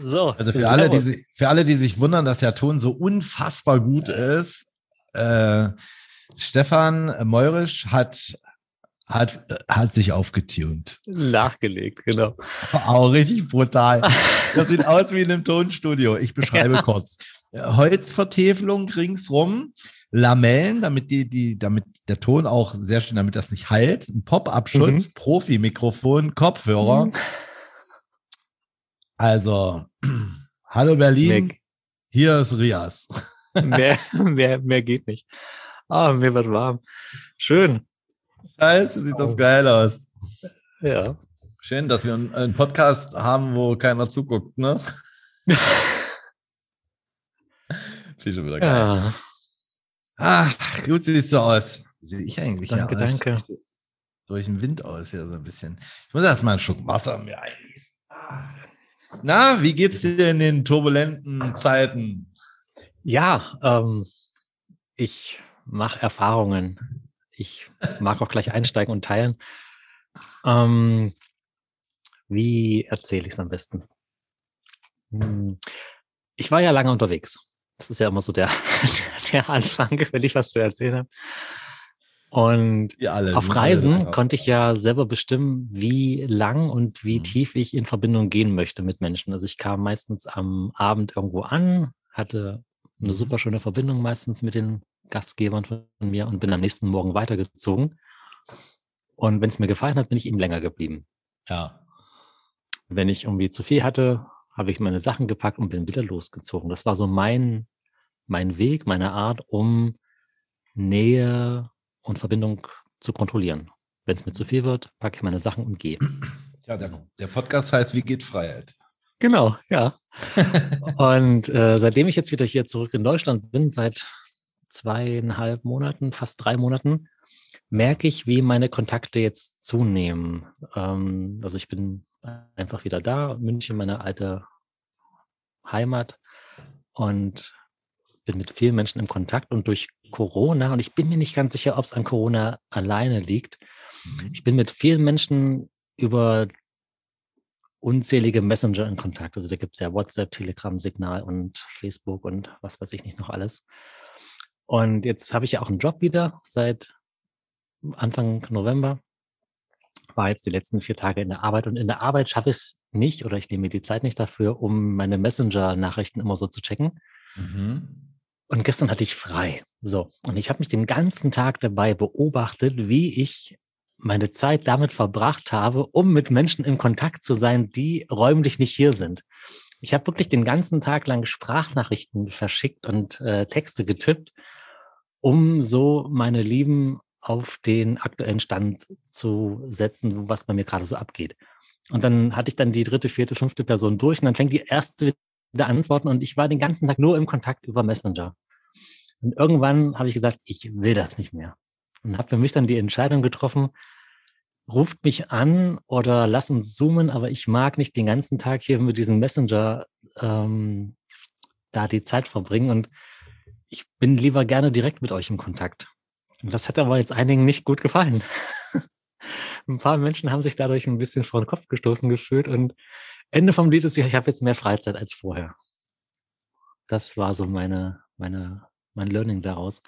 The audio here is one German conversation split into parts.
So. Also für alle, die sich, für alle, die sich wundern, dass der Ton so unfassbar gut ist, äh, Stefan Meurisch hat, hat, hat sich aufgetunt. Nachgelegt, genau. Auch richtig brutal. Das sieht aus wie in einem Tonstudio. Ich beschreibe ja. kurz. Holzvertäfelung ringsrum, Lamellen, damit die, die, damit der Ton auch sehr schön, damit das nicht heilt, ein Pop-Up-Schutz, mhm. Profi-Mikrofon, Kopfhörer. Mhm. Also, hallo Berlin, mehr, hier ist Rias. Mehr, mehr, mehr geht nicht. Ah, mir wird warm. Schön. Scheiße, sieht das geil aus. Ja. Schön, dass wir einen Podcast haben, wo keiner zuguckt, ne? Viel schon wieder geil. Ja. Ach, gut siehst du aus. Wie sehe ich eigentlich danke, ja aus? Danke. Durch den Wind aus hier so ein bisschen. Ich muss erstmal einen Schluck Wasser mir eingießen. Ah. Na, wie geht's dir in den turbulenten Zeiten? Ja, ähm, ich mache Erfahrungen. Ich mag auch gleich einsteigen und teilen. Ähm, wie erzähle ich es am besten? Hm. Ich war ja lange unterwegs. Das ist ja immer so der, der Anfang, wenn ich was zu erzählen habe. Und alle, auf Reisen konnte ich ja selber bestimmen, wie lang und wie mhm. tief ich in Verbindung gehen möchte mit Menschen. Also ich kam meistens am Abend irgendwo an, hatte eine mhm. super schöne Verbindung meistens mit den Gastgebern von mir und bin am nächsten Morgen weitergezogen. Und wenn es mir gefallen hat, bin ich eben länger geblieben. Ja. Wenn ich irgendwie zu viel hatte, habe ich meine Sachen gepackt und bin wieder losgezogen. Das war so mein, mein Weg, meine Art, um Nähe und Verbindung zu kontrollieren. Wenn es mir zu viel wird, packe ich meine Sachen und gehe. Ja, der, der Podcast heißt Wie geht Freiheit? Genau, ja. und äh, seitdem ich jetzt wieder hier zurück in Deutschland bin, seit zweieinhalb Monaten, fast drei Monaten, merke ich, wie meine Kontakte jetzt zunehmen. Ähm, also ich bin einfach wieder da, München, meine alte Heimat und bin mit vielen Menschen im Kontakt und durch Corona, und ich bin mir nicht ganz sicher, ob es an Corona alleine liegt, mhm. ich bin mit vielen Menschen über unzählige Messenger in Kontakt. Also da gibt es ja WhatsApp, Telegram, Signal und Facebook und was weiß ich nicht noch alles. Und jetzt habe ich ja auch einen Job wieder seit Anfang November. War jetzt die letzten vier Tage in der Arbeit und in der Arbeit schaffe ich es nicht oder ich nehme mir die Zeit nicht dafür, um meine Messenger-Nachrichten immer so zu checken. Mhm. Und gestern hatte ich frei. So. Und ich habe mich den ganzen Tag dabei beobachtet, wie ich meine Zeit damit verbracht habe, um mit Menschen in Kontakt zu sein, die räumlich nicht hier sind. Ich habe wirklich den ganzen Tag lang Sprachnachrichten verschickt und äh, Texte getippt, um so meine Lieben auf den aktuellen Stand zu setzen, was bei mir gerade so abgeht. Und dann hatte ich dann die dritte, vierte, fünfte Person durch und dann fängt die erste antworten und ich war den ganzen Tag nur im Kontakt über Messenger. Und irgendwann habe ich gesagt, ich will das nicht mehr. Und habe für mich dann die Entscheidung getroffen, ruft mich an oder lass uns zoomen, aber ich mag nicht den ganzen Tag hier mit diesem Messenger ähm, da die Zeit verbringen und ich bin lieber gerne direkt mit euch im Kontakt. Und das hat aber jetzt einigen nicht gut gefallen. ein paar Menschen haben sich dadurch ein bisschen vor den Kopf gestoßen gefühlt und Ende vom Lied ist, ich habe jetzt mehr Freizeit als vorher. Das war so meine, meine, mein Learning daraus.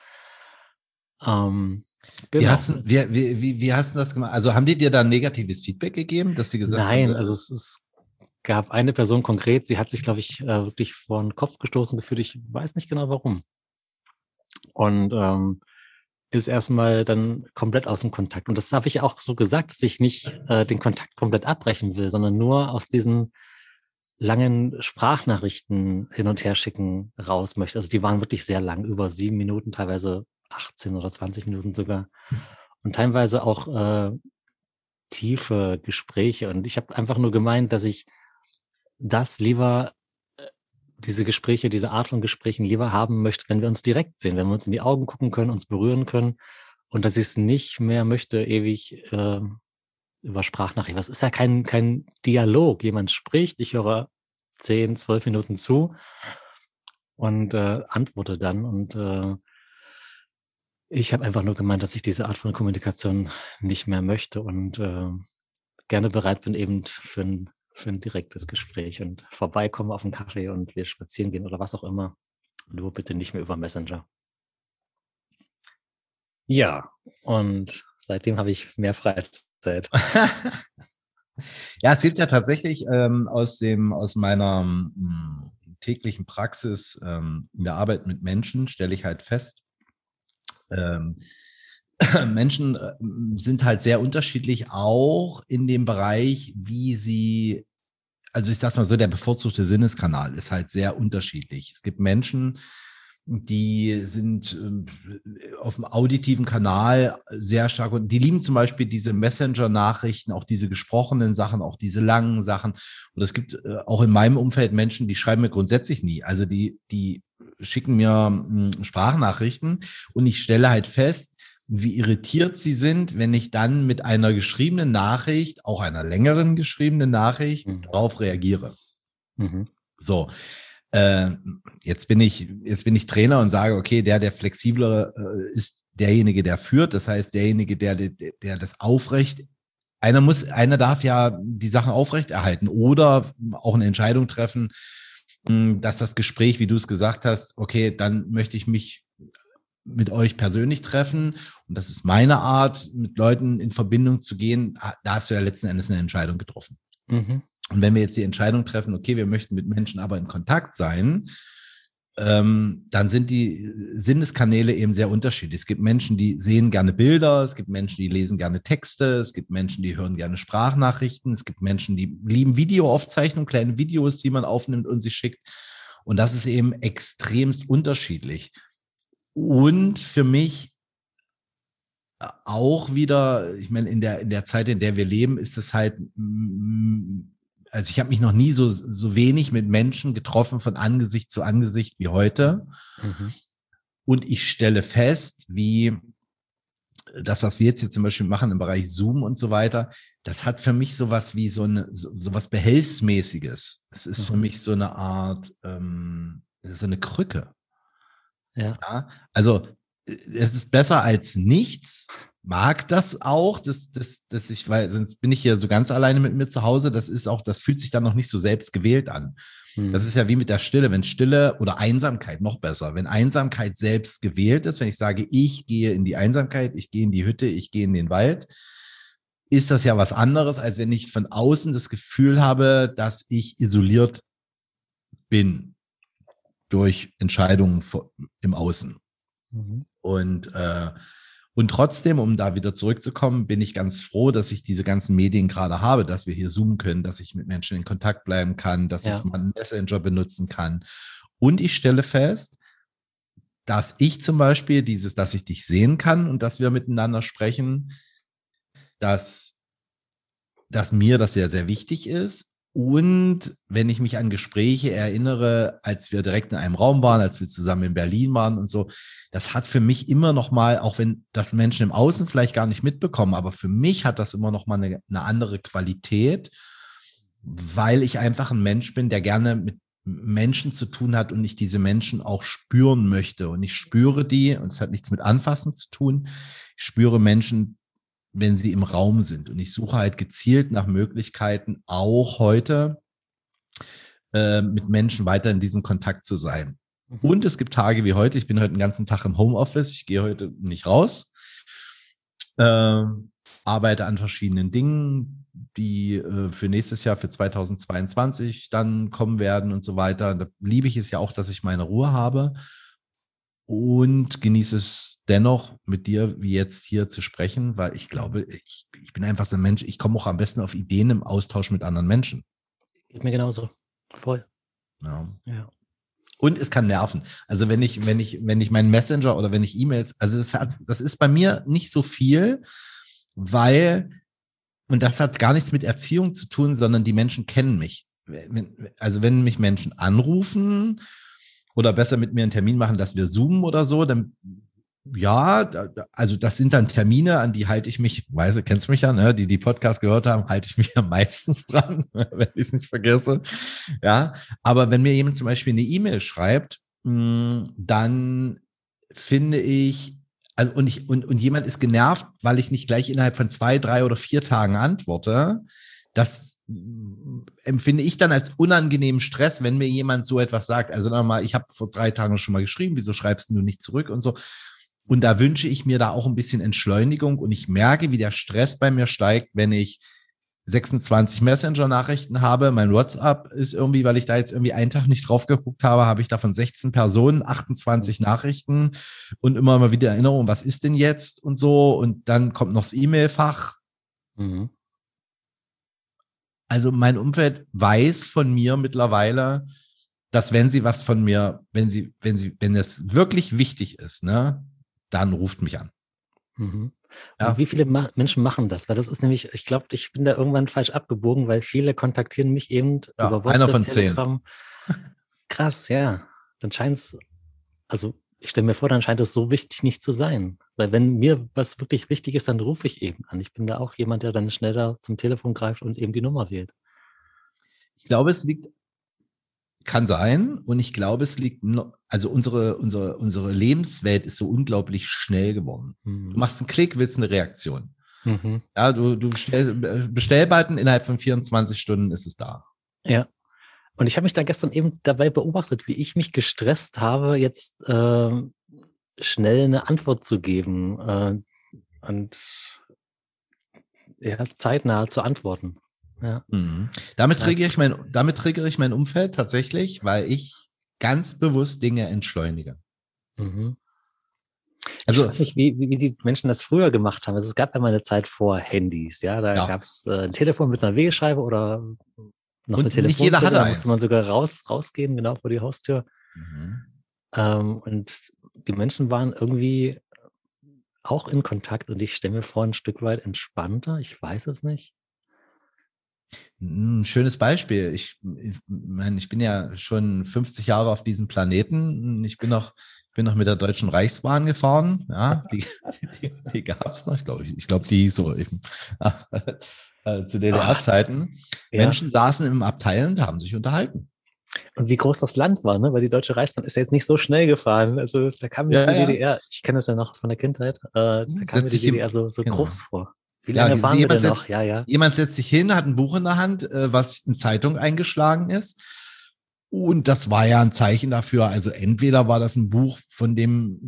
Ähm, genau. wie, hast, wie, wie, wie, hast du das gemacht? Also haben die dir da negatives Feedback gegeben, dass sie gesagt Nein, haben? Nein, also es, es, gab eine Person konkret, sie hat sich, glaube ich, äh, wirklich vor den Kopf gestoßen gefühlt. Ich weiß nicht genau warum. Und ähm, ist erstmal dann komplett aus dem Kontakt. Und das habe ich auch so gesagt, dass ich nicht äh, den Kontakt komplett abbrechen will, sondern nur aus diesen langen Sprachnachrichten hin und her schicken raus möchte. Also die waren wirklich sehr lang, über sieben Minuten, teilweise 18 oder 20 Minuten sogar. Und teilweise auch äh, tiefe Gespräche. Und ich habe einfach nur gemeint, dass ich das lieber diese Gespräche, diese Art von Gesprächen lieber haben möchte, wenn wir uns direkt sehen, wenn wir uns in die Augen gucken können, uns berühren können und dass ich es nicht mehr möchte, ewig äh, über Sprachnachricht. Was ist ja kein, kein Dialog. Jemand spricht, ich höre zehn, zwölf Minuten zu und äh, antworte dann. Und äh, ich habe einfach nur gemeint, dass ich diese Art von Kommunikation nicht mehr möchte und äh, gerne bereit bin, eben für ein für ein direktes Gespräch und vorbeikommen auf einen Kaffee und wir spazieren gehen oder was auch immer. Nur bitte nicht mehr über Messenger. Ja, und seitdem habe ich mehr Freizeit. ja, es gibt ja tatsächlich ähm, aus dem, aus meiner mh, hm, täglichen Praxis ähm, in der Arbeit mit Menschen stelle ich halt fest, ähm, Menschen äh, sind halt sehr unterschiedlich, auch in dem Bereich, wie sie, also ich sag's mal so, der bevorzugte Sinneskanal ist halt sehr unterschiedlich. Es gibt Menschen, die sind äh, auf dem auditiven Kanal sehr stark und die lieben zum Beispiel diese Messenger-Nachrichten, auch diese gesprochenen Sachen, auch diese langen Sachen. Und es gibt äh, auch in meinem Umfeld Menschen, die schreiben mir grundsätzlich nie. Also die, die schicken mir hm, Sprachnachrichten und ich stelle halt fest, wie irritiert sie sind, wenn ich dann mit einer geschriebenen Nachricht, auch einer längeren geschriebenen Nachricht, mhm. darauf reagiere. Mhm. So. Äh, jetzt bin ich, jetzt bin ich Trainer und sage, okay, der, der flexiblere äh, ist derjenige, der führt. Das heißt, derjenige, der, der, der das aufrecht, einer muss, einer darf ja die Sachen aufrechterhalten oder auch eine Entscheidung treffen, hm, dass das Gespräch, wie du es gesagt hast, okay, dann möchte ich mich mit euch persönlich treffen und das ist meine Art, mit Leuten in Verbindung zu gehen, da hast du ja letzten Endes eine Entscheidung getroffen. Mhm. Und wenn wir jetzt die Entscheidung treffen, okay, wir möchten mit Menschen aber in Kontakt sein, ähm, dann sind die Sinneskanäle eben sehr unterschiedlich. Es gibt Menschen, die sehen gerne Bilder, es gibt Menschen, die lesen gerne Texte, es gibt Menschen, die hören gerne Sprachnachrichten, es gibt Menschen, die lieben Videoaufzeichnungen, kleine Videos, die man aufnimmt und sich schickt. Und das ist eben extremst unterschiedlich. Und für mich auch wieder, ich meine, in der, in der Zeit, in der wir leben, ist es halt, also ich habe mich noch nie so, so wenig mit Menschen getroffen von Angesicht zu Angesicht wie heute. Mhm. Und ich stelle fest, wie das, was wir jetzt hier zum Beispiel machen im Bereich Zoom und so weiter, das hat für mich sowas wie so, eine, so, so was Behelfsmäßiges. Es ist mhm. für mich so eine Art, ähm, so eine Krücke. Ja. ja. Also es ist besser als nichts. Mag das auch, dass, dass, dass ich, weil sonst bin ich hier so ganz alleine mit mir zu Hause. Das ist auch, das fühlt sich dann noch nicht so selbst gewählt an. Hm. Das ist ja wie mit der Stille. Wenn Stille oder Einsamkeit noch besser, wenn Einsamkeit selbst gewählt ist, wenn ich sage, ich gehe in die Einsamkeit, ich gehe in die Hütte, ich gehe in den Wald, ist das ja was anderes, als wenn ich von außen das Gefühl habe, dass ich isoliert bin durch Entscheidungen im Außen. Mhm. Und, äh, und trotzdem, um da wieder zurückzukommen, bin ich ganz froh, dass ich diese ganzen Medien gerade habe, dass wir hier zoomen können, dass ich mit Menschen in Kontakt bleiben kann, dass ja. ich mal einen Messenger benutzen kann. Und ich stelle fest, dass ich zum Beispiel dieses, dass ich dich sehen kann und dass wir miteinander sprechen, dass, dass mir das sehr, sehr wichtig ist und wenn ich mich an Gespräche erinnere, als wir direkt in einem Raum waren, als wir zusammen in Berlin waren und so, das hat für mich immer noch mal, auch wenn das Menschen im Außen vielleicht gar nicht mitbekommen, aber für mich hat das immer noch mal eine, eine andere Qualität, weil ich einfach ein Mensch bin, der gerne mit Menschen zu tun hat und ich diese Menschen auch spüren möchte. Und ich spüre die, und es hat nichts mit Anfassen zu tun, ich spüre Menschen wenn sie im Raum sind. Und ich suche halt gezielt nach Möglichkeiten, auch heute äh, mit Menschen weiter in diesem Kontakt zu sein. Mhm. Und es gibt Tage wie heute, ich bin heute den ganzen Tag im Homeoffice, ich gehe heute nicht raus, äh, arbeite an verschiedenen Dingen, die äh, für nächstes Jahr, für 2022 dann kommen werden und so weiter. Da liebe ich es ja auch, dass ich meine Ruhe habe und genieße es dennoch mit dir wie jetzt hier zu sprechen, weil ich glaube, ich, ich bin einfach so ein Mensch, ich komme auch am besten auf Ideen im Austausch mit anderen Menschen. Geht mir genauso. Voll. Ja. ja. Und es kann nerven. Also wenn ich, wenn ich, wenn ich meinen Messenger oder wenn ich E-Mails, also das hat, das ist bei mir nicht so viel, weil, und das hat gar nichts mit Erziehung zu tun, sondern die Menschen kennen mich. Also wenn mich Menschen anrufen, oder besser mit mir einen Termin machen, dass wir zoomen oder so, dann ja, also das sind dann Termine, an die halte ich mich, weiß du, kennst mich ja, ne, die die Podcast gehört haben, halte ich mich ja meistens dran, wenn ich es nicht vergesse. Ja, aber wenn mir jemand zum Beispiel eine E-Mail schreibt, hm, dann finde ich, also und ich, und, und jemand ist genervt, weil ich nicht gleich innerhalb von zwei, drei oder vier Tagen antworte, das empfinde ich dann als unangenehmen Stress, wenn mir jemand so etwas sagt. Also nochmal, ich habe vor drei Tagen schon mal geschrieben, wieso schreibst du nicht zurück und so. Und da wünsche ich mir da auch ein bisschen Entschleunigung und ich merke, wie der Stress bei mir steigt, wenn ich 26 Messenger-Nachrichten habe. Mein WhatsApp ist irgendwie, weil ich da jetzt irgendwie einen Tag nicht drauf geguckt habe, habe ich davon 16 Personen, 28 Nachrichten und immer mal wieder Erinnerung, was ist denn jetzt und so. Und dann kommt noch das E-Mail-Fach. Mhm. Also mein Umfeld weiß von mir mittlerweile, dass wenn sie was von mir, wenn sie, wenn sie, wenn es wirklich wichtig ist, ne, dann ruft mich an. Mhm. Ja. wie viele Ma Menschen machen das? Weil das ist nämlich, ich glaube, ich bin da irgendwann falsch abgebogen, weil viele kontaktieren mich eben ja, über WhatsApp, einer von Telegram. zehn. Krass, ja. Dann scheint es, also ich stelle mir vor, dann scheint es so wichtig nicht zu sein. Weil wenn mir was wirklich wichtig ist, dann rufe ich eben an. Ich bin da auch jemand, der dann schneller zum Telefon greift und eben die Nummer wählt. Ich glaube, es liegt kann sein. Und ich glaube, es liegt, also unsere, unsere, unsere Lebenswelt ist so unglaublich schnell geworden. Mhm. Du machst einen Klick, willst eine Reaktion. Mhm. Ja, du, du bestell, Bestellbutton innerhalb von 24 Stunden ist es da. Ja. Und ich habe mich da gestern eben dabei beobachtet, wie ich mich gestresst habe, jetzt äh, schnell eine Antwort zu geben äh, und ja, zeitnah zu antworten. Ja. Mhm. Damit, triggere ich mein, damit triggere ich mein Umfeld tatsächlich, weil ich ganz bewusst Dinge entschleunige. Mhm. Also, ich weiß nicht, wie, wie die Menschen das früher gemacht haben. Also es gab ja mal eine Zeit vor Handys, ja. Da ja. gab es äh, ein Telefon mit einer Wegescheibe oder noch und eine. Nicht jeder hatte Da musste man sogar raus, rausgehen, genau vor die Haustür. Mhm. Ähm, und die Menschen waren irgendwie auch in Kontakt und ich stelle mir vor, ein Stück weit entspannter. Ich weiß es nicht. Ein schönes Beispiel. Ich, ich meine, ich bin ja schon 50 Jahre auf diesem Planeten. Ich bin noch, bin noch mit der Deutschen Reichsbahn gefahren. Ja, die, die, die gab es noch. Ich glaube, ich, ich glaube, die hieß so eben. Äh, zu DDR-Zeiten. Ja. Menschen saßen im Abteil und haben sich unterhalten. Und wie groß das Land war, ne? weil die Deutsche Reichsbahn ist ja jetzt nicht so schnell gefahren. Also da kam mir ja, die DDR, ich kenne das ja noch von der Kindheit, äh, da kam mir die DDR so, so genau. groß vor. Wie lange ja, waren wir denn noch? ja, ja. Jemand setzt sich hin, hat ein Buch in der Hand, äh, was in Zeitung eingeschlagen ist. Und das war ja ein Zeichen dafür. Also entweder war das ein Buch, von dem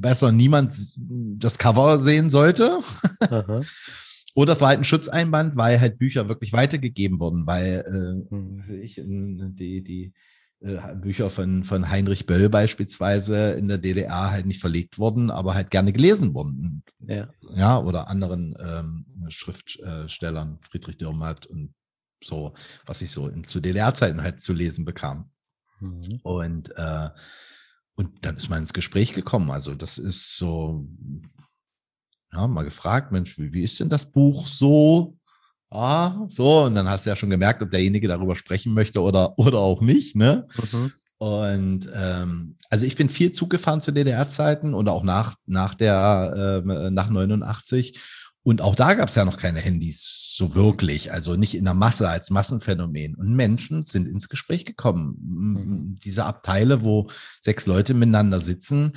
besser niemand das Cover sehen sollte. Oder das war halt ein Schutzeinband, weil halt Bücher wirklich weitergegeben wurden, weil äh, mhm. ich, die, die äh, Bücher von, von Heinrich Böll beispielsweise in der DDR halt nicht verlegt wurden, aber halt gerne gelesen wurden. Ja, ja oder anderen ähm, Schriftstellern, Friedrich Dürrmatt und so, was ich so in, zu DDR-Zeiten halt zu lesen bekam. Mhm. Und, äh, und dann ist man ins Gespräch gekommen. Also das ist so, ja, mal gefragt, Mensch, wie, wie ist denn das Buch so? ah, so, und dann hast du ja schon gemerkt, ob derjenige darüber sprechen möchte oder, oder auch nicht, ne? Mhm. Und ähm, also ich bin viel Zug gefahren zu DDR-Zeiten und auch nach, nach der, äh, nach 89 und auch da gab es ja noch keine Handys so wirklich, also nicht in der Masse als Massenphänomen. Und Menschen sind ins Gespräch gekommen. Mhm. Diese Abteile, wo sechs Leute miteinander sitzen,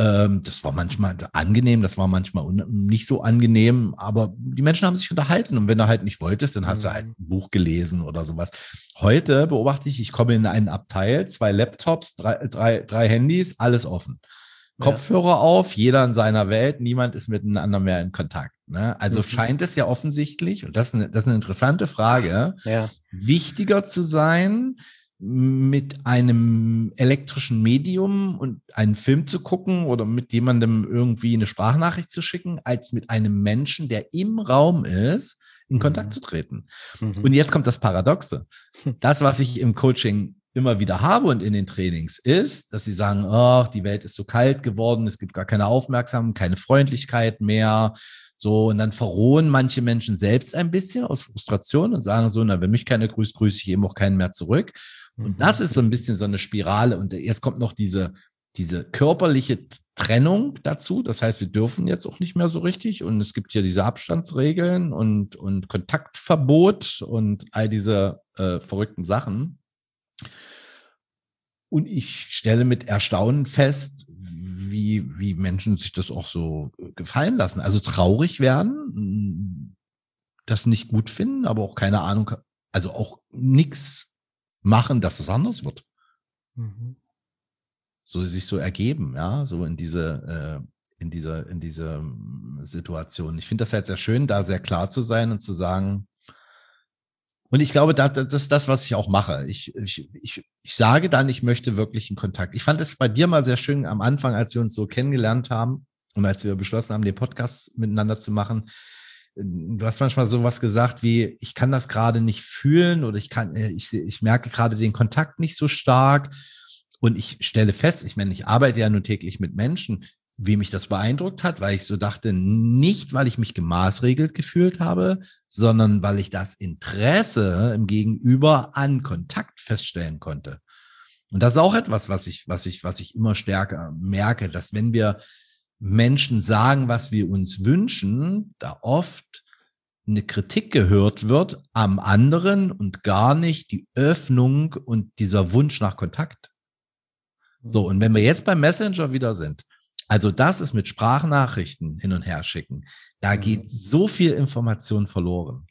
ähm, das war manchmal angenehm, das war manchmal nicht so angenehm, aber die Menschen haben sich unterhalten. Und wenn du halt nicht wolltest, dann hast mhm. du halt mhm. ein Buch gelesen oder sowas. Heute beobachte ich, ich komme in einen Abteil, zwei Laptops, drei, drei, drei Handys, alles offen. Kopfhörer ja. auf, jeder in seiner Welt, niemand ist miteinander mehr in Kontakt. Ne? Also mhm. scheint es ja offensichtlich, und das ist eine, das ist eine interessante Frage, ja. wichtiger zu sein, mit einem elektrischen Medium und einen Film zu gucken oder mit jemandem irgendwie eine Sprachnachricht zu schicken, als mit einem Menschen, der im Raum ist, in Kontakt mhm. zu treten. Mhm. Und jetzt kommt das Paradoxe. Das, was ich im Coaching immer wieder habe und in den Trainings ist, dass sie sagen, ach, die Welt ist so kalt geworden, es gibt gar keine Aufmerksamkeit, keine Freundlichkeit mehr. So, und dann verrohen manche Menschen selbst ein bisschen aus Frustration und sagen so, na, wenn mich keiner grüßt, grüße ich eben auch keinen mehr zurück. Und mhm. das ist so ein bisschen so eine Spirale. Und jetzt kommt noch diese, diese körperliche Trennung dazu. Das heißt, wir dürfen jetzt auch nicht mehr so richtig. Und es gibt hier diese Abstandsregeln und, und Kontaktverbot und all diese äh, verrückten Sachen. Und ich stelle mit Erstaunen fest, wie, wie Menschen sich das auch so gefallen lassen. Also traurig werden, das nicht gut finden, aber auch keine Ahnung Also auch nichts machen, dass es anders wird. Mhm. So sich so ergeben, ja, so in diese, äh, in dieser, in dieser ähm, Situation. Ich finde das halt sehr schön, da sehr klar zu sein und zu sagen, und ich glaube, das, das ist das, was ich auch mache. Ich, ich, ich, ich sage dann, ich möchte wirklich einen Kontakt. Ich fand es bei dir mal sehr schön am Anfang, als wir uns so kennengelernt haben und als wir beschlossen haben, den Podcast miteinander zu machen. Du hast manchmal sowas gesagt wie, ich kann das gerade nicht fühlen oder ich kann, äh, ich, ich merke gerade den Kontakt nicht so stark. Und ich stelle fest, ich meine, ich arbeite ja nur täglich mit Menschen, wie mich das beeindruckt hat, weil ich so dachte, nicht weil ich mich gemaßregelt gefühlt habe, sondern weil ich das Interesse im Gegenüber an Kontakt feststellen konnte. Und das ist auch etwas, was ich, was ich, was ich immer stärker merke, dass wenn wir Menschen sagen, was wir uns wünschen, da oft eine Kritik gehört wird am anderen und gar nicht die Öffnung und dieser Wunsch nach Kontakt. So, und wenn wir jetzt beim Messenger wieder sind, also das ist mit Sprachnachrichten hin und her schicken. Da mhm. geht so viel Information verloren.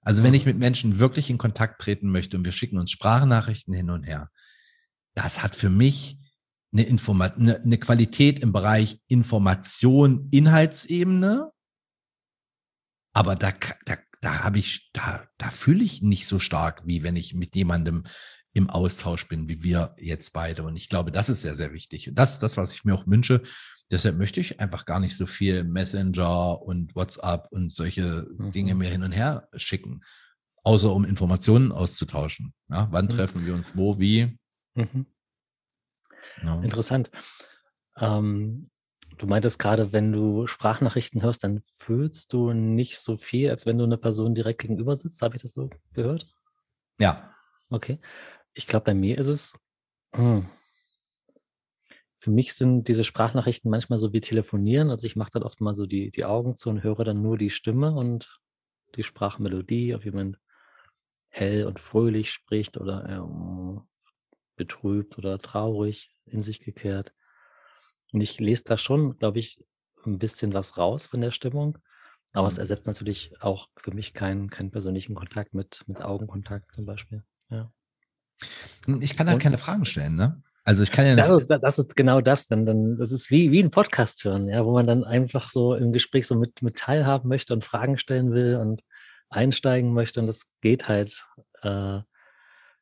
Also wenn ich mit Menschen wirklich in Kontakt treten möchte und wir schicken uns Sprachnachrichten hin und her, das hat für mich eine, Informa eine, eine Qualität im Bereich Information, Inhaltsebene. Aber da, da, da habe ich, da, da fühle ich nicht so stark, wie wenn ich mit jemandem im Austausch bin, wie wir jetzt beide. Und ich glaube, das ist sehr, sehr wichtig. Und das ist das, was ich mir auch wünsche, Deshalb möchte ich einfach gar nicht so viel Messenger und WhatsApp und solche mhm. Dinge mir hin und her schicken, außer um Informationen auszutauschen. Ja, wann mhm. treffen wir uns wo, wie? Mhm. Ja. Interessant. Ähm, du meintest gerade, wenn du Sprachnachrichten hörst, dann fühlst du nicht so viel, als wenn du eine Person direkt gegenüber sitzt. Habe ich das so gehört? Ja. Okay. Ich glaube, bei mir ist es, hm, für mich sind diese Sprachnachrichten manchmal so wie telefonieren. Also ich mache dann oft mal so die, die Augen zu und höre dann nur die Stimme und die Sprachmelodie, ob jemand hell und fröhlich spricht oder äh, betrübt oder traurig in sich gekehrt. Und ich lese da schon, glaube ich, ein bisschen was raus von der Stimmung. Aber es mhm. ersetzt natürlich auch für mich keinen, keinen persönlichen Kontakt mit, mit Augenkontakt zum Beispiel. Ja. Ich kann halt keine Fragen stellen, ne? Also ich kann ja das ist, das ist genau das. Dann, dann, das ist wie, wie ein Podcast hören, ja, wo man dann einfach so im Gespräch so mit, mit teilhaben möchte und Fragen stellen will und einsteigen möchte. Und das geht halt äh,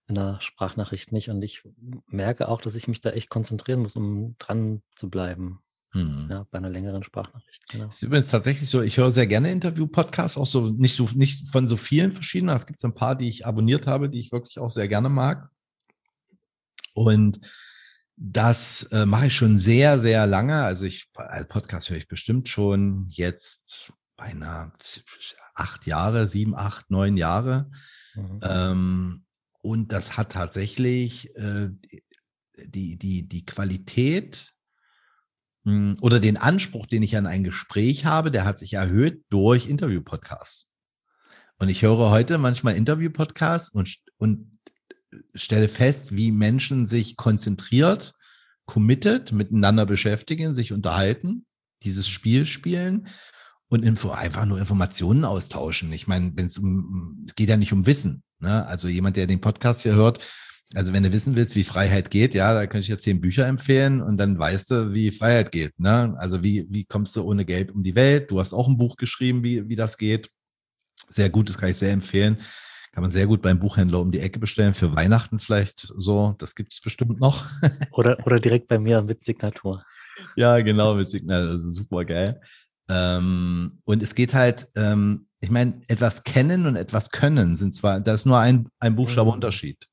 in der Sprachnachricht nicht. Und ich merke auch, dass ich mich da echt konzentrieren muss, um dran zu bleiben. Hm. Ja, bei einer längeren Sprachnachricht. Genau. Ist übrigens tatsächlich so, ich höre sehr gerne Interview-Podcasts, auch so nicht so nicht von so vielen verschiedenen. Es gibt ein paar, die ich abonniert habe, die ich wirklich auch sehr gerne mag. Und das äh, mache ich schon sehr, sehr lange. Also ich, als Podcast höre ich bestimmt schon jetzt beinahe acht Jahre, sieben, acht, neun Jahre. Mhm. Ähm, und das hat tatsächlich äh, die, die, die Qualität mh, hm, oder den Anspruch, den ich an ein Gespräch habe, der hat sich erhöht durch Interview-Podcasts. Und ich höre heute manchmal Interview-Podcasts und, und stelle fest, wie Menschen sich konzentriert, committed, miteinander beschäftigen, sich unterhalten, dieses Spiel spielen und Info, einfach nur Informationen austauschen. Ich meine, wenn es um, geht ja nicht um Wissen. Ne? Also jemand, der den Podcast hier hört, also wenn du wissen willst, wie Freiheit geht, ja, da könnte ich jetzt zehn Bücher empfehlen und dann weißt du, wie Freiheit geht. Ne? Also wie, wie kommst du ohne Geld um die Welt? Du hast auch ein Buch geschrieben, wie, wie das geht. Sehr gut, das kann ich sehr empfehlen. Kann man sehr gut beim Buchhändler um die Ecke bestellen, für Weihnachten vielleicht so. Das gibt es bestimmt noch. oder, oder direkt bei mir mit Signatur. Ja, genau, mit Signatur. Ist super geil. Ähm, und es geht halt, ähm, ich meine, etwas kennen und etwas können sind zwar, da ist nur ein, ein Buchstabe mhm. Unterschied.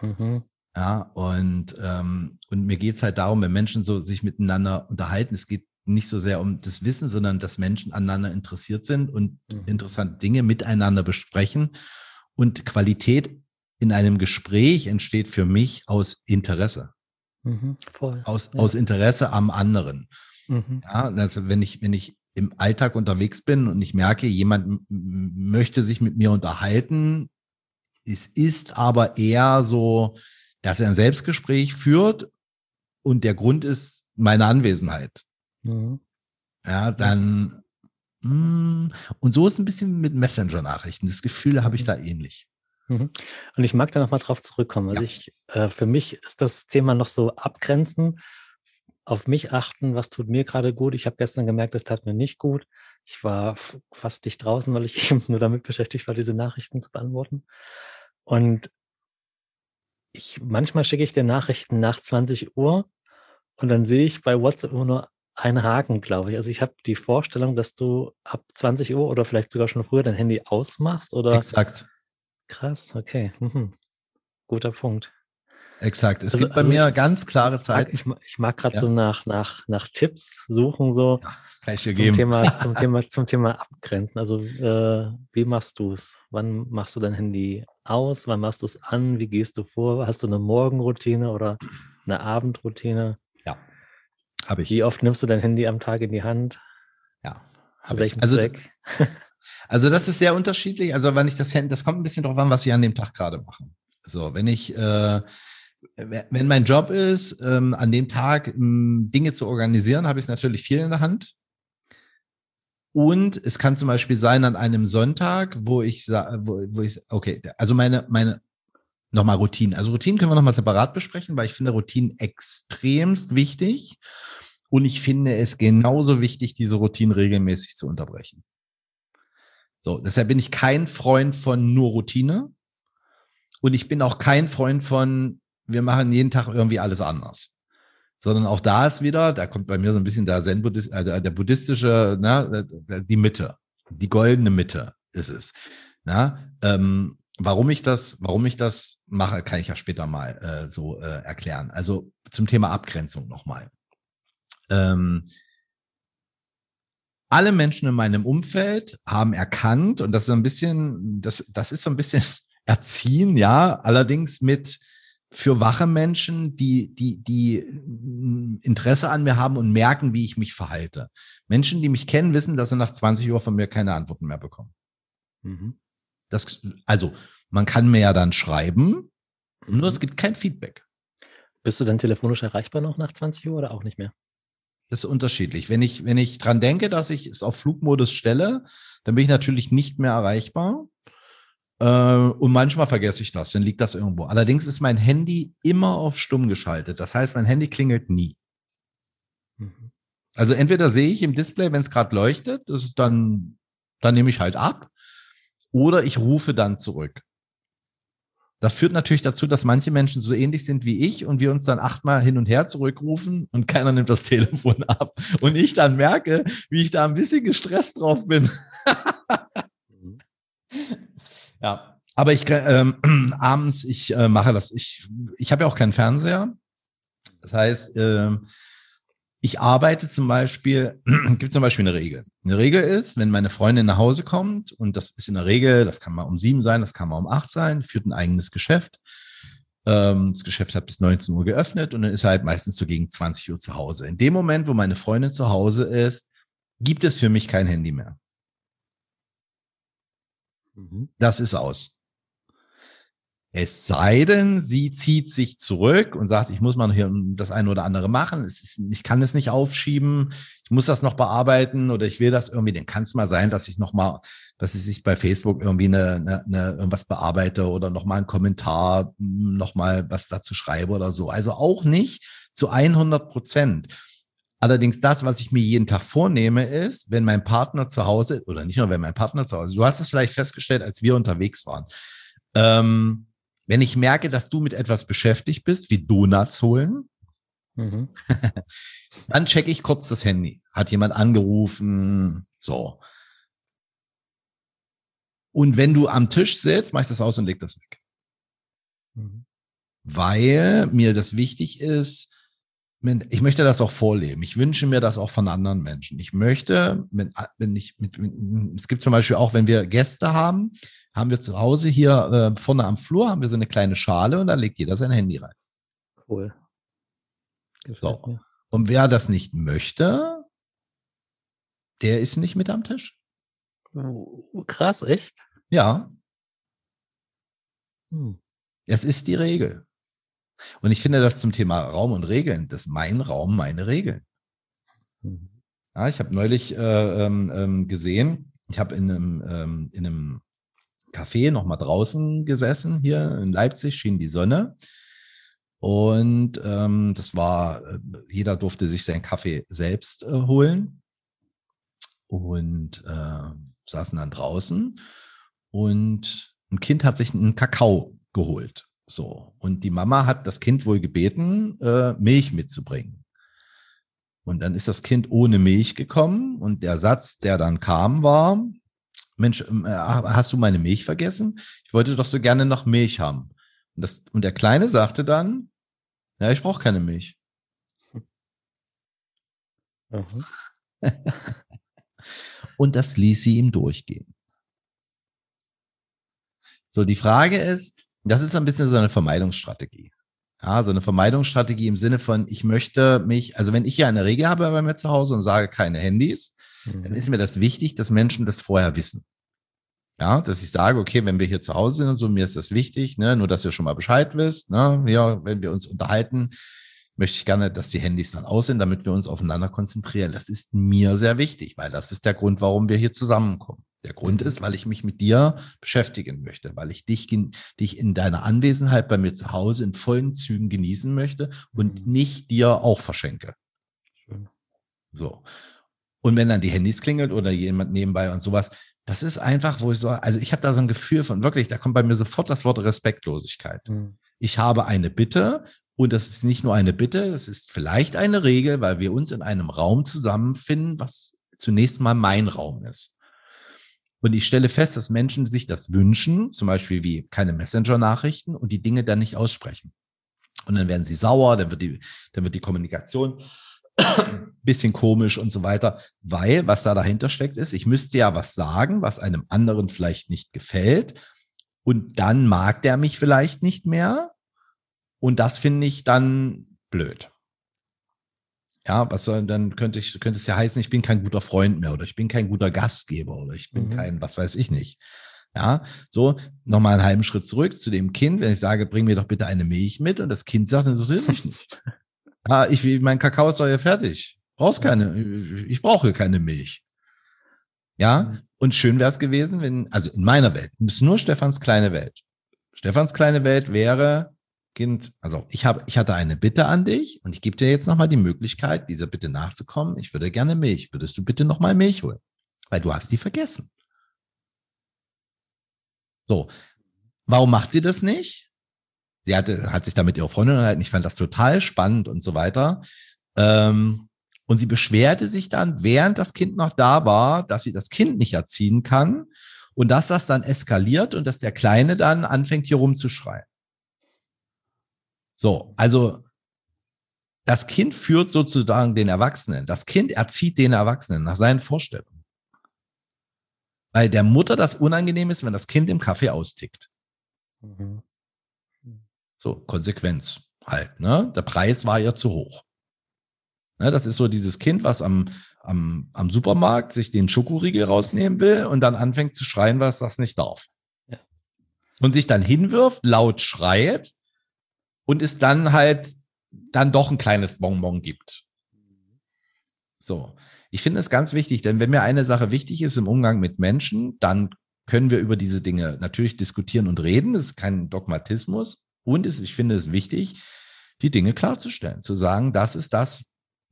Mhm. Ja, und, ähm, und mir geht es halt darum, wenn Menschen so sich miteinander unterhalten, es geht nicht so sehr um das Wissen, sondern dass Menschen aneinander interessiert sind und mhm. interessante Dinge miteinander besprechen und Qualität in einem Gespräch entsteht für mich aus Interesse. Mhm, voll, aus, ja. aus Interesse am anderen. Mhm. Ja, also wenn ich, wenn ich im Alltag unterwegs bin und ich merke, jemand möchte sich mit mir unterhalten, es ist aber eher so, dass er ein Selbstgespräch führt und der Grund ist meine Anwesenheit. Mhm. Ja, dann hm, und so ist ein bisschen mit Messenger-Nachrichten. Das Gefühl habe ich mhm. da ähnlich. Mhm. Und ich mag da nochmal drauf zurückkommen. Also ja. ich, äh, für mich ist das Thema noch so abgrenzen, auf mich achten, was tut mir gerade gut. Ich habe gestern gemerkt, es tat mir nicht gut. Ich war fast nicht draußen, weil ich eben nur damit beschäftigt war, diese Nachrichten zu beantworten. Und ich, manchmal schicke ich dir Nachrichten nach 20 Uhr und dann sehe ich bei WhatsApp immer nur einen Haken, glaube ich. Also ich habe die Vorstellung, dass du ab 20 Uhr oder vielleicht sogar schon früher dein Handy ausmachst oder. Exakt. Krass, okay. Mhm. Guter Punkt. Exakt. Es also, gibt bei also mir ich, ganz klare Zeit. Ich mag, ich mag gerade ja. so nach, nach, nach Tipps suchen, so ja, zum, geben. Thema, zum, Thema, zum Thema Abgrenzen. Also, äh, wie machst du es? Wann machst du dein Handy aus? Wann machst du es an? Wie gehst du vor? Hast du eine Morgenroutine oder eine Abendroutine? Habe ich. Wie oft nimmst du dein Handy am Tag in die Hand? Ja, zu welchem also, Zweck? Also das ist sehr unterschiedlich. Also wenn ich das Handy, das kommt ein bisschen darauf an, was ich an dem Tag gerade mache. So, wenn ich, äh, wenn mein Job ist, ähm, an dem Tag ähm, Dinge zu organisieren, habe ich es natürlich viel in der Hand. Und es kann zum Beispiel sein an einem Sonntag, wo ich wo, wo ich, okay, also meine, meine, nochmal Routinen. Also Routinen können wir nochmal separat besprechen, weil ich finde Routinen extremst wichtig. Und ich finde es genauso wichtig, diese Routinen regelmäßig zu unterbrechen. So, deshalb bin ich kein Freund von nur Routine. Und ich bin auch kein Freund von, wir machen jeden Tag irgendwie alles anders. Sondern auch da ist wieder, da kommt bei mir so ein bisschen der Zen -Buddhist, äh, der buddhistische, ne, die Mitte, die goldene Mitte ist es. Na, ähm, warum ich das, warum ich das mache, kann ich ja später mal äh, so äh, erklären. Also zum Thema Abgrenzung nochmal. Ähm, alle Menschen in meinem Umfeld haben erkannt, und das ist ein bisschen, das, das ist so ein bisschen erziehen, ja, allerdings mit für wache Menschen, die, die, die Interesse an mir haben und merken, wie ich mich verhalte. Menschen, die mich kennen, wissen, dass sie nach 20 Uhr von mir keine Antworten mehr bekommen. Mhm. Das, also, man kann mir ja dann schreiben, mhm. nur es gibt kein Feedback. Bist du dann telefonisch erreichbar noch nach 20 Uhr oder auch nicht mehr? Das ist unterschiedlich. Wenn ich, wenn ich dran denke, dass ich es auf Flugmodus stelle, dann bin ich natürlich nicht mehr erreichbar. Äh, und manchmal vergesse ich das, dann liegt das irgendwo. Allerdings ist mein Handy immer auf stumm geschaltet. Das heißt, mein Handy klingelt nie. Mhm. Also entweder sehe ich im Display, wenn es gerade leuchtet, das ist dann, dann nehme ich halt ab. Oder ich rufe dann zurück. Das führt natürlich dazu, dass manche Menschen so ähnlich sind wie ich und wir uns dann achtmal hin und her zurückrufen und keiner nimmt das Telefon ab. Und ich dann merke, wie ich da ein bisschen gestresst drauf bin. ja, aber ich ähm, abends, ich äh, mache das. Ich, ich habe ja auch keinen Fernseher. Das heißt, äh, ich arbeite zum Beispiel, gibt zum Beispiel eine Regel. Eine Regel ist, wenn meine Freundin nach Hause kommt, und das ist in der Regel, das kann mal um sieben sein, das kann mal um acht sein, führt ein eigenes Geschäft. Ähm, das Geschäft hat bis 19 Uhr geöffnet und dann ist er halt meistens so gegen 20 Uhr zu Hause. In dem Moment, wo meine Freundin zu Hause ist, gibt es für mich kein Handy mehr. Mhm. Das ist aus. Es sei denn, sie zieht sich zurück und sagt, ich muss mal hier das eine oder andere machen. Ist, ich kann es nicht aufschieben. Ich muss das noch bearbeiten oder ich will das irgendwie. Dann kann es mal sein, dass ich noch mal, dass ich sich bei Facebook irgendwie eine, eine, eine irgendwas bearbeite oder noch mal einen Kommentar, hm, noch mal was dazu schreibe oder so. Also auch nicht zu 100 Prozent. Allerdings das, was ich mir jeden Tag vornehme, ist, wenn mein Partner zu Hause oder nicht nur wenn mein Partner zu Hause, du hast es vielleicht festgestellt, als wir unterwegs waren. Ähm, wenn ich merke, dass du mit etwas beschäftigt bist, wie Donuts holen, mhm. dann checke ich kurz das Handy. Hat jemand angerufen? So. Und wenn du am Tisch sitzt, mach ich das aus und leg das weg. Mhm. Weil mir das wichtig ist, ich möchte das auch vorleben. Ich wünsche mir das auch von anderen Menschen. Ich möchte, wenn, wenn ich mit, es gibt zum Beispiel auch, wenn wir Gäste haben, haben wir zu Hause hier äh, vorne am Flur haben wir so eine kleine Schale und da legt jeder sein Handy rein. Cool. so. Mir. Und wer das nicht möchte, der ist nicht mit am Tisch. Oh, krass, echt? Ja. Hm. Es ist die Regel. Und ich finde das zum Thema Raum und Regeln, das ist mein Raum, meine Regeln. Mhm. Ja, ich habe neulich äh, ähm, ähm, gesehen, ich habe in einem, ähm, in einem Café nochmal draußen gesessen. Hier in Leipzig schien die Sonne. Und ähm, das war, äh, jeder durfte sich seinen Kaffee selbst äh, holen und äh, saßen dann draußen. Und ein Kind hat sich einen Kakao geholt. So. Und die Mama hat das Kind wohl gebeten, äh, Milch mitzubringen. Und dann ist das Kind ohne Milch gekommen und der Satz, der dann kam, war, Mensch, ähm, äh, hast du meine Milch vergessen? Ich wollte doch so gerne noch Milch haben. Und, das, und der Kleine sagte dann, ja, ich brauche keine Milch. Und das ließ sie ihm durchgehen. So, die Frage ist, das ist ein bisschen so eine Vermeidungsstrategie. Ja, so eine Vermeidungsstrategie im Sinne von, ich möchte mich, also wenn ich ja eine Regel habe bei mir zu Hause und sage keine Handys, mhm. dann ist mir das wichtig, dass Menschen das vorher wissen. Ja, dass ich sage, okay, wenn wir hier zu Hause sind und so, mir ist das wichtig, ne, nur dass ihr schon mal Bescheid wisst, ne, ja, wenn wir uns unterhalten, möchte ich gerne, dass die Handys dann aus sind, damit wir uns aufeinander konzentrieren. Das ist mir sehr wichtig, weil das ist der Grund, warum wir hier zusammenkommen. Der Grund ist, weil ich mich mit dir beschäftigen möchte, weil ich dich, dich in deiner Anwesenheit bei mir zu Hause in vollen Zügen genießen möchte und mich mhm. dir auch verschenke. Schön. So. Und wenn dann die Handys klingelt oder jemand nebenbei und sowas, das ist einfach, wo ich so, also ich habe da so ein Gefühl von wirklich, da kommt bei mir sofort das Wort Respektlosigkeit. Mhm. Ich habe eine Bitte und das ist nicht nur eine Bitte, das ist vielleicht eine Regel, weil wir uns in einem Raum zusammenfinden, was zunächst mal mein Raum ist. Und ich stelle fest, dass Menschen sich das wünschen, zum Beispiel wie keine Messenger-Nachrichten und die Dinge dann nicht aussprechen. Und dann werden sie sauer, dann wird die, dann wird die Kommunikation bisschen komisch und so weiter, weil was da dahinter steckt ist, ich müsste ja was sagen, was einem anderen vielleicht nicht gefällt und dann mag der mich vielleicht nicht mehr und das finde ich dann blöd. Ja, was soll, dann könnte ich, könnte es ja heißen, ich bin kein guter Freund mehr oder ich bin kein guter Gastgeber oder ich bin mhm. kein, was weiß ich nicht. Ja, so, nochmal einen halben Schritt zurück zu dem Kind, wenn ich sage, bring mir doch bitte eine Milch mit und das Kind sagt, das interessiert mich nicht. Ah, ich, mein Kakao ist doch ja fertig. Brauchst keine, ich brauche keine Milch. Ja, mhm. und schön wäre es gewesen, wenn, also in meiner Welt, ist nur Stefans kleine Welt. Stefans kleine Welt wäre, also ich habe, ich hatte eine Bitte an dich und ich gebe dir jetzt nochmal die Möglichkeit, dieser Bitte nachzukommen. Ich würde gerne Milch. Würdest du bitte nochmal Milch holen? Weil du hast die vergessen. So. Warum macht sie das nicht? sie hatte, hat sich da mit ihrer Freundin unterhalten. Ich fand das total spannend und so weiter. Ähm, und sie beschwerte sich dann, während das Kind noch da war, dass sie das Kind nicht erziehen kann und dass das dann eskaliert und dass der Kleine dann anfängt, hier rumzuschreien. So, also das Kind führt sozusagen den Erwachsenen. Das Kind erzieht den Erwachsenen nach seinen Vorstellungen. Weil der Mutter das unangenehm ist, wenn das Kind im Kaffee austickt. Mhm. So, Konsequenz halt. Ne? Der Preis war ja zu hoch. Ne, das ist so dieses Kind, was am, am, am Supermarkt sich den Schokoriegel rausnehmen will und dann anfängt zu schreien, was das nicht darf. Ja. Und sich dann hinwirft, laut schreit und es dann halt dann doch ein kleines Bonbon gibt. So. Ich finde es ganz wichtig, denn wenn mir eine Sache wichtig ist im Umgang mit Menschen, dann können wir über diese Dinge natürlich diskutieren und reden. Das ist kein Dogmatismus. Und es, ich finde es wichtig, die Dinge klarzustellen, zu sagen, das ist das,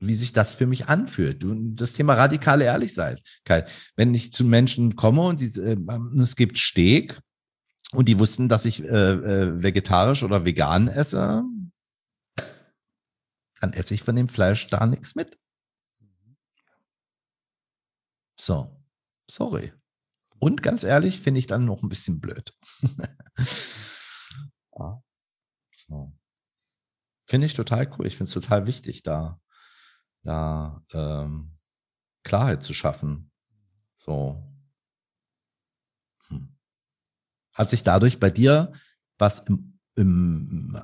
wie sich das für mich anfühlt. Und das Thema radikale Ehrlichkeit. Wenn ich zu Menschen komme und sie, äh, es gibt Steak und die wussten, dass ich äh, äh, vegetarisch oder vegan esse, dann esse ich von dem Fleisch da nichts mit. So, sorry. Und ganz ehrlich, finde ich dann noch ein bisschen blöd. ja. So. Finde ich total cool. Ich finde es total wichtig, da, da ähm, Klarheit zu schaffen. So. Hm. Hat sich dadurch bei dir was im, im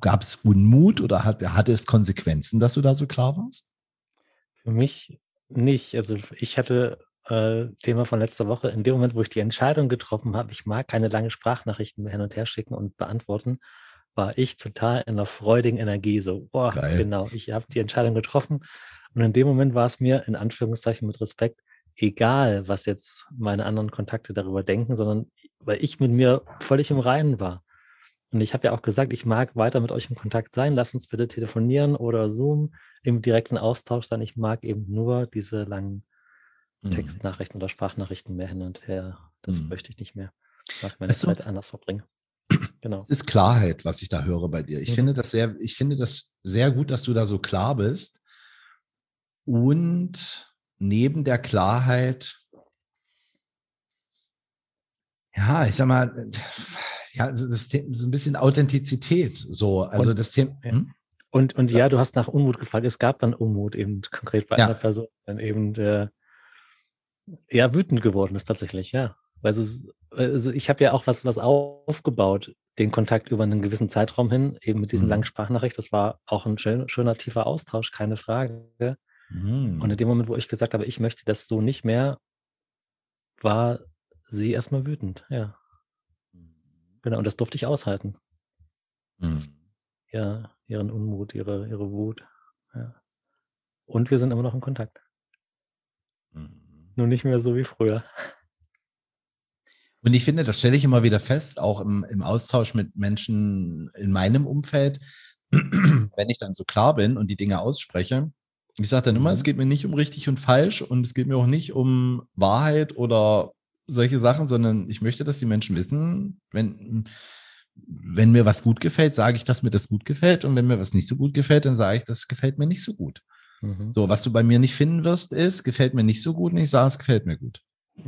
gab es Unmut oder hat, hatte es Konsequenzen, dass du da so klar warst? Für mich nicht. Also ich hatte äh, Thema von letzter Woche, in dem Moment, wo ich die Entscheidung getroffen habe, ich mag keine lange Sprachnachrichten mehr hin und her schicken und beantworten, war ich total in einer freudigen Energie. So, boah, Geil. genau, ich habe die Entscheidung getroffen. Und in dem Moment war es mir, in Anführungszeichen mit Respekt, egal, was jetzt meine anderen Kontakte darüber denken, sondern weil ich mit mir völlig im Reinen war. Und ich habe ja auch gesagt, ich mag weiter mit euch in Kontakt sein. Lasst uns bitte telefonieren oder Zoom im direkten Austausch sein. Ich mag eben nur diese langen mhm. Textnachrichten oder Sprachnachrichten mehr hin und her. Das mhm. möchte ich nicht mehr. Ich mag meine weißt Zeit anders verbringen. Genau. Es ist Klarheit, was ich da höre bei dir. Ich mhm. finde das sehr, ich finde das sehr gut, dass du da so klar bist. Und neben der Klarheit, ja, ich sag mal, ja, das ist ein bisschen Authentizität. So, also und, das Thema. Hm? Und, und ja, du hast nach Unmut gefragt. Es gab dann Unmut eben konkret bei ja. einer Person, dann eben der, ja, wütend geworden ist tatsächlich, ja. Also, also ich habe ja auch was, was aufgebaut, den Kontakt über einen gewissen Zeitraum hin, eben mit diesen mhm. langen Sprachnachrichten. Das war auch ein schön, schöner, tiefer Austausch, keine Frage. Mhm. Und in dem Moment, wo ich gesagt habe, ich möchte das so nicht mehr, war sie erstmal wütend, ja. Genau, und das durfte ich aushalten. Mhm. Ja, ihren Unmut, ihre, ihre Wut. Ja. Und wir sind immer noch in Kontakt. Mhm. Nur nicht mehr so wie früher. Und ich finde, das stelle ich immer wieder fest, auch im, im Austausch mit Menschen in meinem Umfeld, wenn ich dann so klar bin und die Dinge ausspreche. Ich sage dann immer, mhm. es geht mir nicht um richtig und falsch und es geht mir auch nicht um Wahrheit oder solche Sachen, sondern ich möchte, dass die Menschen wissen, wenn, wenn mir was gut gefällt, sage ich, dass mir das gut gefällt. Und wenn mir was nicht so gut gefällt, dann sage ich, das gefällt mir nicht so gut. Mhm. So, was du bei mir nicht finden wirst, ist, gefällt mir nicht so gut und ich sage, es gefällt mir gut.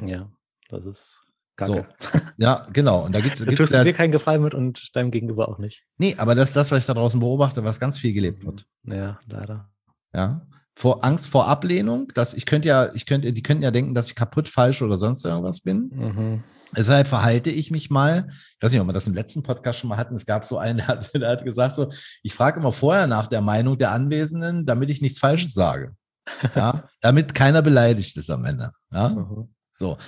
Ja, das ist Kacke. So. Ja, genau. Und da da tust du dir keinen Gefallen mit und deinem Gegenüber auch nicht. Nee, aber das ist das, was ich da draußen beobachte, was ganz viel gelebt wird. Ja, leider. Ja vor Angst vor Ablehnung, dass ich könnte ja, ich könnte, die könnten ja denken, dass ich kaputt, falsch oder sonst irgendwas bin. Mhm. Deshalb verhalte ich mich mal, ich weiß nicht, ob wir das im letzten Podcast schon mal hatten, es gab so einen, der hat, der hat gesagt so, ich frage immer vorher nach der Meinung der Anwesenden, damit ich nichts Falsches sage. Ja, damit keiner beleidigt ist am Ende. Ja, mhm. so.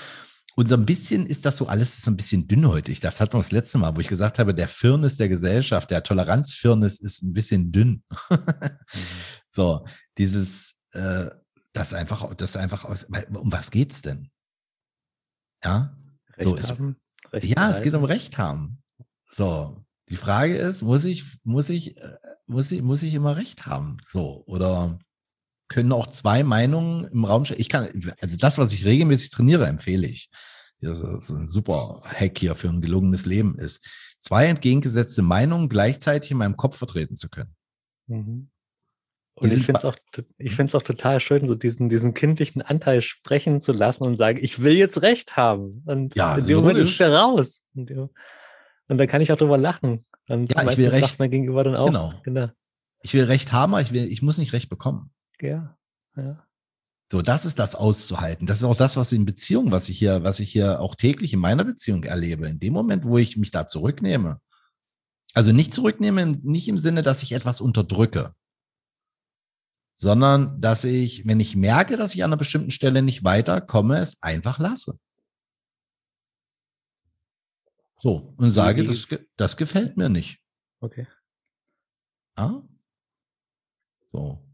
Und so ein bisschen ist das so alles so ein bisschen dünnhäutig. Das hatten wir das letzte Mal, wo ich gesagt habe, der Firnis der Gesellschaft, der Toleranzfirnis ist ein bisschen dünn. mhm. So, dieses, äh, das einfach, das einfach, um was geht's denn? Ja, Recht so, ich, haben, Recht ja, es geht um Recht haben. So, die Frage ist, muss ich, muss ich, äh, muss ich, muss ich immer Recht haben? So, oder können auch zwei Meinungen im Raum stehen? Ich kann, also das, was ich regelmäßig trainiere, empfehle ich. Das ist so ein super Hack hier für ein gelungenes Leben ist, zwei entgegengesetzte Meinungen gleichzeitig in meinem Kopf vertreten zu können. Mhm. Und ich finde es auch, ich find's auch total schön, so diesen, diesen kindlichen Anteil sprechen zu lassen und sagen, ich will jetzt Recht haben. Und ja, in dem Moment ist es ja raus. Und, und dann kann ich auch drüber lachen. Und ja, ich will Recht. mein Gegenüber dann auch. Genau. genau. Ich will Recht haben, aber ich, will, ich muss nicht Recht bekommen. Ja, ja. So, das ist das auszuhalten. Das ist auch das, was in Beziehungen, was ich hier, was ich hier auch täglich in meiner Beziehung erlebe. In dem Moment, wo ich mich da zurücknehme, also nicht zurücknehme, nicht im Sinne, dass ich etwas unterdrücke, sondern dass ich, wenn ich merke, dass ich an einer bestimmten Stelle nicht weiterkomme, es einfach lasse. So, und sage, das, das gefällt mir nicht. Okay. Ja? So.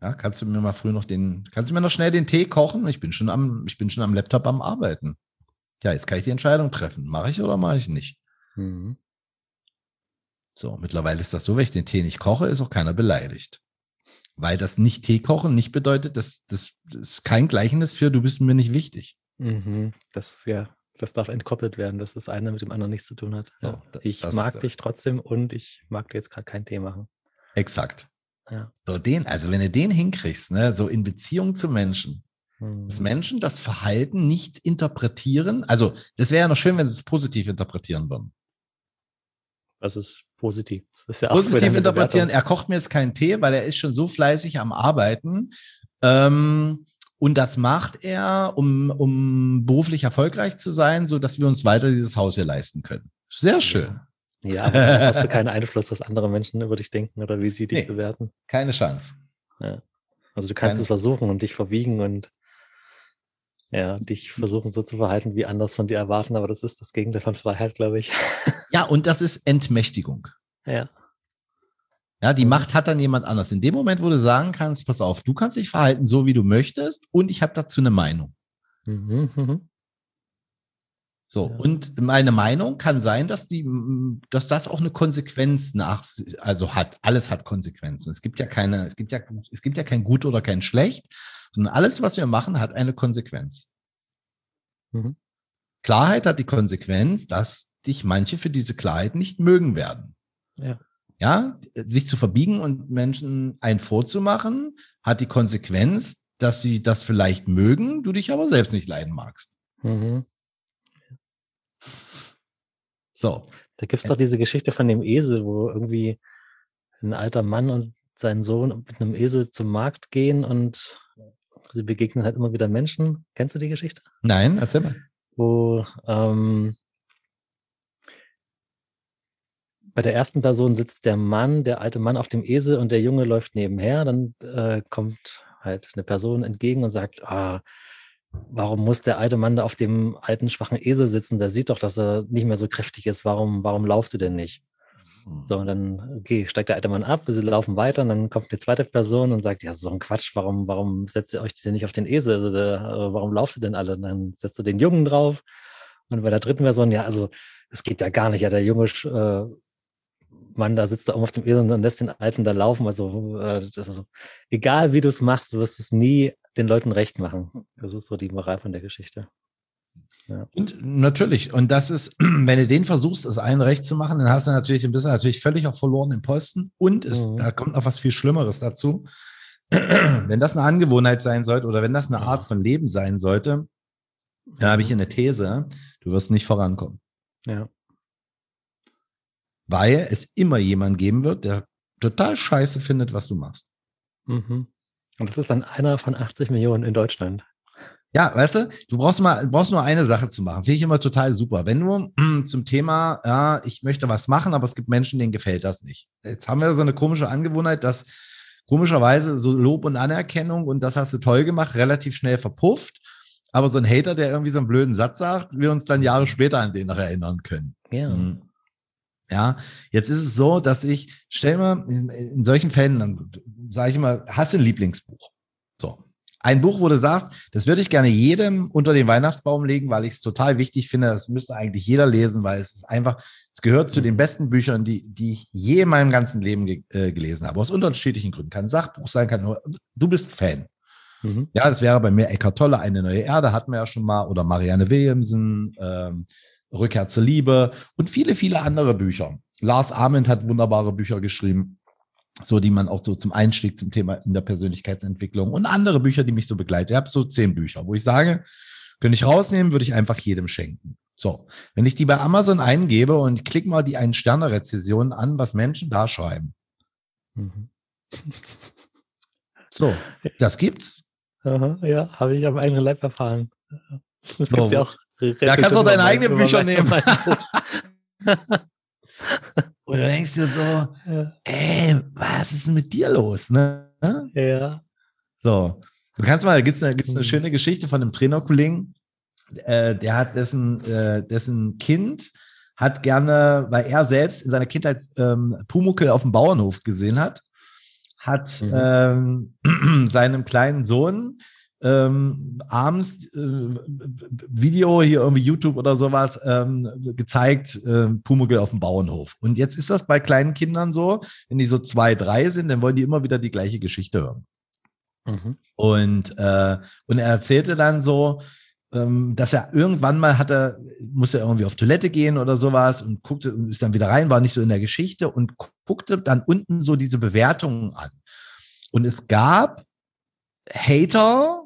Ja, kannst du mir mal früh noch den, kannst du mir noch schnell den Tee kochen? Ich bin schon am, ich bin schon am Laptop am Arbeiten. Ja, jetzt kann ich die Entscheidung treffen. Mache ich oder mache ich nicht? Mhm. So, mittlerweile ist das so, wenn ich den Tee nicht koche, ist auch keiner beleidigt. Weil das nicht Tee kochen nicht bedeutet, dass das, das ist kein Gleichnis für du bist mir nicht wichtig. Mhm. Das ja, das darf entkoppelt werden, dass das eine mit dem anderen nichts zu tun hat. So, ja, ich mag dich trotzdem und ich mag dir jetzt gerade keinen Tee machen. Exakt. Ja. So den, also wenn du den hinkriegst, ne, so in Beziehung zu Menschen, mhm. dass Menschen das Verhalten nicht interpretieren, also das wäre ja noch schön, wenn sie es positiv interpretieren würden. Das ist positiv. Das ist ja positiv interpretieren. Er kocht mir jetzt keinen Tee, weil er ist schon so fleißig am Arbeiten. Ähm, und das macht er, um, um beruflich erfolgreich zu sein, so dass wir uns weiter dieses Haus hier leisten können. Sehr schön. Ja, aber dann hast du keinen Einfluss, was andere Menschen über dich denken oder wie sie dich nee, bewerten. Keine Chance. Ja. Also du kannst keine. es versuchen und dich verwiegen und ja, dich versuchen so zu verhalten, wie anders von dir erwarten, aber das ist das Gegenteil von Freiheit, glaube ich. Ja, und das ist Entmächtigung. Ja. Ja, die Macht hat dann jemand anders. In dem Moment, wo du sagen kannst, pass auf, du kannst dich verhalten so, wie du möchtest und ich habe dazu eine Meinung. Mhm, mhm. So, ja. und meine Meinung kann sein, dass die, dass das auch eine Konsequenz nach, also hat, alles hat Konsequenzen. Es gibt ja keine, es gibt ja, es gibt ja kein Gut oder kein Schlecht, sondern alles, was wir machen, hat eine Konsequenz. Mhm. Klarheit hat die Konsequenz, dass dich manche für diese Klarheit nicht mögen werden. Ja. Ja, sich zu verbiegen und Menschen einen vorzumachen, hat die Konsequenz, dass sie das vielleicht mögen, du dich aber selbst nicht leiden magst. Mhm. So. Da gibt es doch diese Geschichte von dem Esel, wo irgendwie ein alter Mann und sein Sohn mit einem Esel zum Markt gehen und sie begegnen halt immer wieder Menschen. Kennst du die Geschichte? Nein, erzähl mal. Wo ähm, bei der ersten Person sitzt der Mann, der alte Mann auf dem Esel und der Junge läuft nebenher. Dann äh, kommt halt eine Person entgegen und sagt, ah, warum muss der alte Mann da auf dem alten, schwachen Esel sitzen? Der sieht doch, dass er nicht mehr so kräftig ist. Warum, warum lauft du denn nicht? So, und dann, okay, steigt der alte Mann ab, sie laufen weiter und dann kommt eine zweite Person und sagt, ja, so ein Quatsch, warum, warum setzt ihr euch denn nicht auf den Esel? Also, der, äh, warum lauft ihr denn alle? Und dann setzt du den Jungen drauf. Und bei der dritten Person, ja, also, es geht ja gar nicht. Ja, der Junge äh, Mann da sitzt da oben auf dem Esel und lässt den Alten da laufen. Also, äh, ist, egal wie du es machst, du wirst es nie den Leuten recht machen. Das ist so die Moral von der Geschichte. Ja. Und natürlich, und das ist, wenn du den versuchst, das einen recht zu machen, dann hast du natürlich ein bisschen natürlich völlig auch verloren im Posten. Und es, mhm. da kommt noch was viel Schlimmeres dazu. wenn das eine Angewohnheit sein sollte oder wenn das eine Art von Leben sein sollte, dann habe ich hier eine These, du wirst nicht vorankommen. Ja. Weil es immer jemanden geben wird, der total scheiße findet, was du machst. Mhm. Und das ist dann einer von 80 Millionen in Deutschland. Ja, weißt du, du brauchst mal, brauchst nur eine Sache zu machen. Finde ich immer total super. Wenn du zum Thema, ja, ich möchte was machen, aber es gibt Menschen, denen gefällt das nicht. Jetzt haben wir so eine komische Angewohnheit, dass komischerweise so Lob und Anerkennung und das hast du toll gemacht, relativ schnell verpufft. Aber so ein Hater, der irgendwie so einen blöden Satz sagt, wir uns dann Jahre später an den noch erinnern können. Ja. Mhm. Ja, jetzt ist es so, dass ich, stell mal, in, in solchen Fällen, dann sage ich immer, hast du ein Lieblingsbuch? So. Ein Buch, wo du sagst, das würde ich gerne jedem unter den Weihnachtsbaum legen, weil ich es total wichtig finde. Das müsste eigentlich jeder lesen, weil es ist einfach, es gehört zu den besten Büchern, die, die ich je in meinem ganzen Leben ge äh, gelesen habe. Aus unterschiedlichen Gründen. Kann ein Sachbuch sein, kann nur, du bist Fan. Mhm. Ja, das wäre bei mir Eckart Tolle, Eine neue Erde, hatten wir ja schon mal, oder Marianne Williamson, ähm, Rückkehr zur Liebe und viele, viele andere Bücher. Lars Ament hat wunderbare Bücher geschrieben, so die man auch so zum Einstieg zum Thema in der Persönlichkeitsentwicklung und andere Bücher, die mich so begleiten. Ich habe so zehn Bücher, wo ich sage, könnte ich rausnehmen, würde ich einfach jedem schenken. So, wenn ich die bei Amazon eingebe und klick mal die Ein-Sterne-Rezession an, was Menschen da schreiben. Mhm. So, das gibt's. Aha, ja, habe ich am eigenen Leib erfahren. Es so, gibt ja auch da kannst du auch deine eigenen Bücher nehmen. Und du denkst dir so, ja. ey, was ist mit dir los? Ne? Ja. So. Du kannst mal, da gibt es eine, gibt's eine mhm. schöne Geschichte von einem Trainerkollegen, äh, der hat dessen, äh, dessen Kind hat gerne, weil er selbst in seiner Kindheit ähm, Pumuckel auf dem Bauernhof gesehen hat, hat mhm. ähm, seinem kleinen Sohn ähm, abends äh, Video hier irgendwie YouTube oder sowas ähm, gezeigt, äh, Pumuckl auf dem Bauernhof. Und jetzt ist das bei kleinen Kindern so, wenn die so zwei, drei sind, dann wollen die immer wieder die gleiche Geschichte hören. Mhm. Und, äh, und er erzählte dann so, ähm, dass er irgendwann mal hatte, musste irgendwie auf Toilette gehen oder sowas und guckte, ist dann wieder rein, war nicht so in der Geschichte und guckte dann unten so diese Bewertungen an. Und es gab Hater,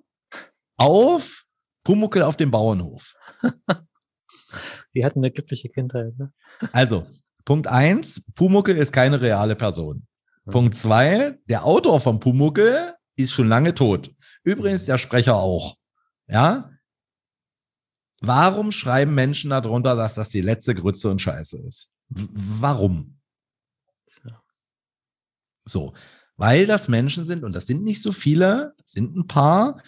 auf Pumuckel auf dem Bauernhof. Die hatten eine glückliche Kindheit. Ne? Also, Punkt eins, Pumuckel ist keine reale Person. Mhm. Punkt zwei, der Autor von Pumuckel ist schon lange tot. Übrigens der Sprecher auch. Ja? Warum schreiben Menschen darunter, dass das die letzte Grütze und Scheiße ist? W warum? So, weil das Menschen sind, und das sind nicht so viele, sind ein paar,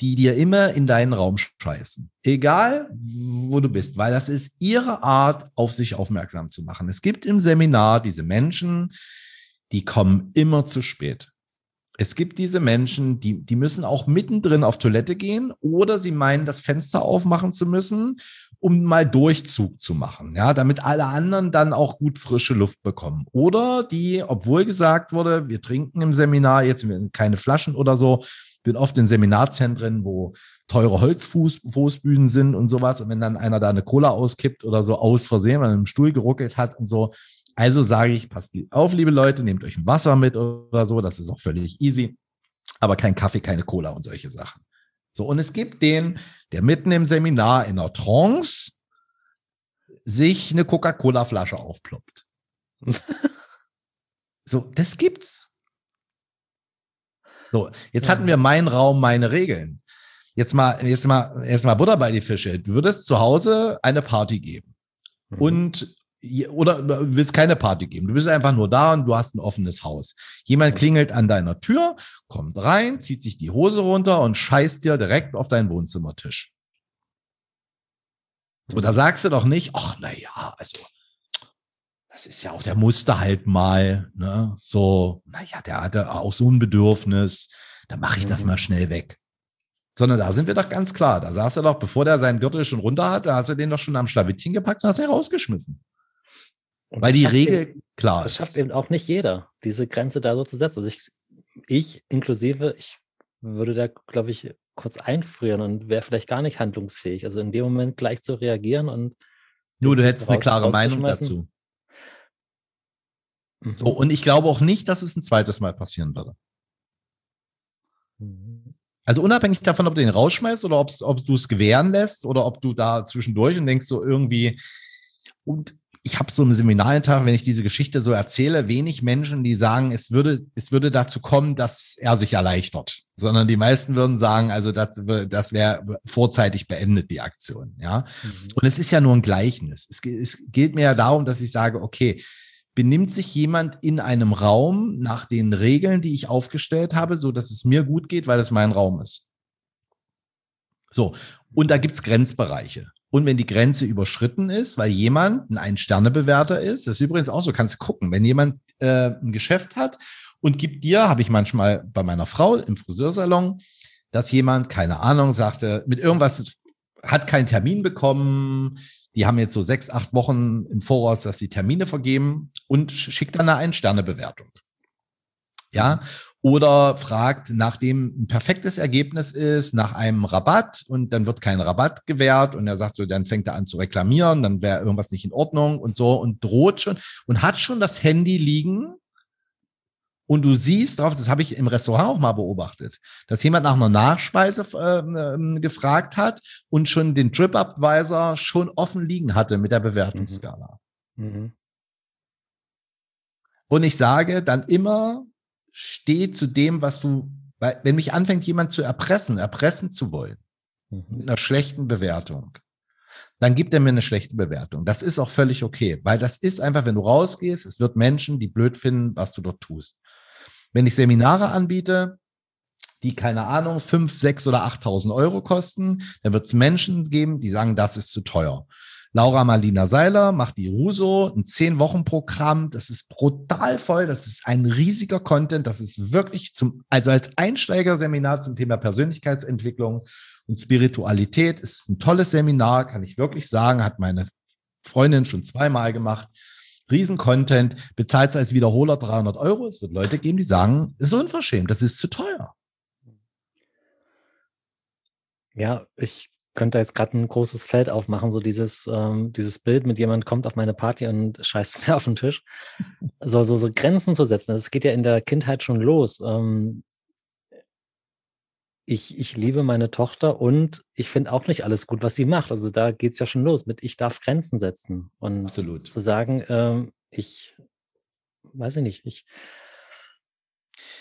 die dir immer in deinen Raum scheißen. Egal, wo du bist, weil das ist ihre Art, auf sich aufmerksam zu machen. Es gibt im Seminar diese Menschen, die kommen immer zu spät. Es gibt diese Menschen, die, die müssen auch mittendrin auf Toilette gehen oder sie meinen, das Fenster aufmachen zu müssen, um mal Durchzug zu machen, ja, damit alle anderen dann auch gut frische Luft bekommen. Oder die, obwohl gesagt wurde, wir trinken im Seminar jetzt keine Flaschen oder so, bin oft in Seminarzentren, wo teure Holzfußbühnen sind und sowas. Und wenn dann einer da eine Cola auskippt oder so aus Versehen, weil er im Stuhl geruckelt hat und so. Also sage ich, passt auf, liebe Leute, nehmt euch ein Wasser mit oder so. Das ist auch völlig easy. Aber kein Kaffee, keine Cola und solche Sachen. So, und es gibt den, der mitten im Seminar in einer Trance sich eine Coca-Cola-Flasche aufploppt. so, das gibt's. So, jetzt ja. hatten wir meinen Raum, meine Regeln. Jetzt mal, jetzt mal, jetzt mal Butter bei die Fische. Du würdest zu Hause eine Party geben. Mhm. Und oder willst keine Party geben. Du bist einfach nur da und du hast ein offenes Haus. Jemand klingelt an deiner Tür, kommt rein, zieht sich die Hose runter und scheißt dir direkt auf deinen Wohnzimmertisch. So, da sagst du doch nicht, ach, na ja, also, das ist ja auch, der musste halt mal, ne, so, naja, der hatte auch so ein Bedürfnis, da mache ich das mhm. mal schnell weg. Sondern da sind wir doch ganz klar. Da saß er doch, bevor der seinen Gürtel schon runter hat, da hast du den doch schon am Schlawittchen gepackt und hast ihn rausgeschmissen. Und Weil die Regel eben, klar ist. Das schafft eben auch nicht jeder, diese Grenze da so zu setzen. Also ich, ich inklusive, ich würde da, glaube ich, kurz einfrieren und wäre vielleicht gar nicht handlungsfähig. Also in dem Moment gleich zu reagieren und. Nur du hättest eine klare Meinung dazu. Mhm. So, und ich glaube auch nicht, dass es ein zweites Mal passieren würde. Mhm. Also unabhängig davon, ob du den rausschmeißt oder ob du es gewähren lässt oder ob du da zwischendurch und denkst so irgendwie, und ich habe so im Seminartag, wenn ich diese Geschichte so erzähle, wenig Menschen, die sagen, es würde, es würde dazu kommen, dass er sich erleichtert, sondern die meisten würden sagen, also das, das wäre vorzeitig beendet, die Aktion, ja. Mhm. Und es ist ja nur ein Gleichnis. Es, es geht mir ja darum, dass ich sage, okay, benimmt sich jemand in einem Raum nach den Regeln, die ich aufgestellt habe, so dass es mir gut geht, weil es mein Raum ist. So, und da gibt's Grenzbereiche. Und wenn die Grenze überschritten ist, weil jemand ein Ein-Sterne-Bewerter ist, das ist übrigens auch so, kannst gucken, wenn jemand äh, ein Geschäft hat und gibt dir, habe ich manchmal bei meiner Frau im Friseursalon, dass jemand, keine Ahnung, sagte, mit irgendwas hat keinen Termin bekommen, die haben jetzt so sechs, acht Wochen im Voraus, dass sie Termine vergeben und schickt dann eine Ein-Sterne-Bewertung. Ja, oder fragt, nachdem ein perfektes Ergebnis ist, nach einem Rabatt und dann wird kein Rabatt gewährt und er sagt so, dann fängt er an zu reklamieren, dann wäre irgendwas nicht in Ordnung und so und droht schon und hat schon das Handy liegen und du siehst drauf, das habe ich im Restaurant auch mal beobachtet, dass jemand nach einer Nachspeise äh, gefragt hat und schon den TripAdvisor schon offen liegen hatte mit der Bewertungsskala. Mhm. Mhm. Und ich sage dann immer, steh zu dem, was du, weil, wenn mich anfängt, jemand zu erpressen, erpressen zu wollen, mhm. mit einer schlechten Bewertung, dann gibt er mir eine schlechte Bewertung. Das ist auch völlig okay, weil das ist einfach, wenn du rausgehst, es wird Menschen, die blöd finden, was du dort tust. Wenn ich Seminare anbiete, die, keine Ahnung, fünf, sechs oder achttausend Euro kosten, dann wird es Menschen geben, die sagen, das ist zu teuer. Laura Marlina Seiler macht die Ruso, ein Zehn-Wochen-Programm. Das ist brutal voll. Das ist ein riesiger Content. Das ist wirklich zum, also als Einsteigerseminar zum Thema Persönlichkeitsentwicklung und Spiritualität ist ein tolles Seminar, kann ich wirklich sagen, hat meine Freundin schon zweimal gemacht. Riesen-Content, bezahlt es als Wiederholer 300 Euro. Es wird Leute geben, die sagen, ist unverschämt, das ist zu teuer. Ja, ich könnte jetzt gerade ein großes Feld aufmachen, so dieses, ähm, dieses Bild mit jemand kommt auf meine Party und scheißt mir auf den Tisch. So, so, so Grenzen zu setzen. Das geht ja in der Kindheit schon los. Ähm, ich, ich liebe meine Tochter und ich finde auch nicht alles gut, was sie macht. Also da geht es ja schon los mit, ich darf Grenzen setzen. Und Absolut. zu sagen, ähm, ich weiß ich nicht, ich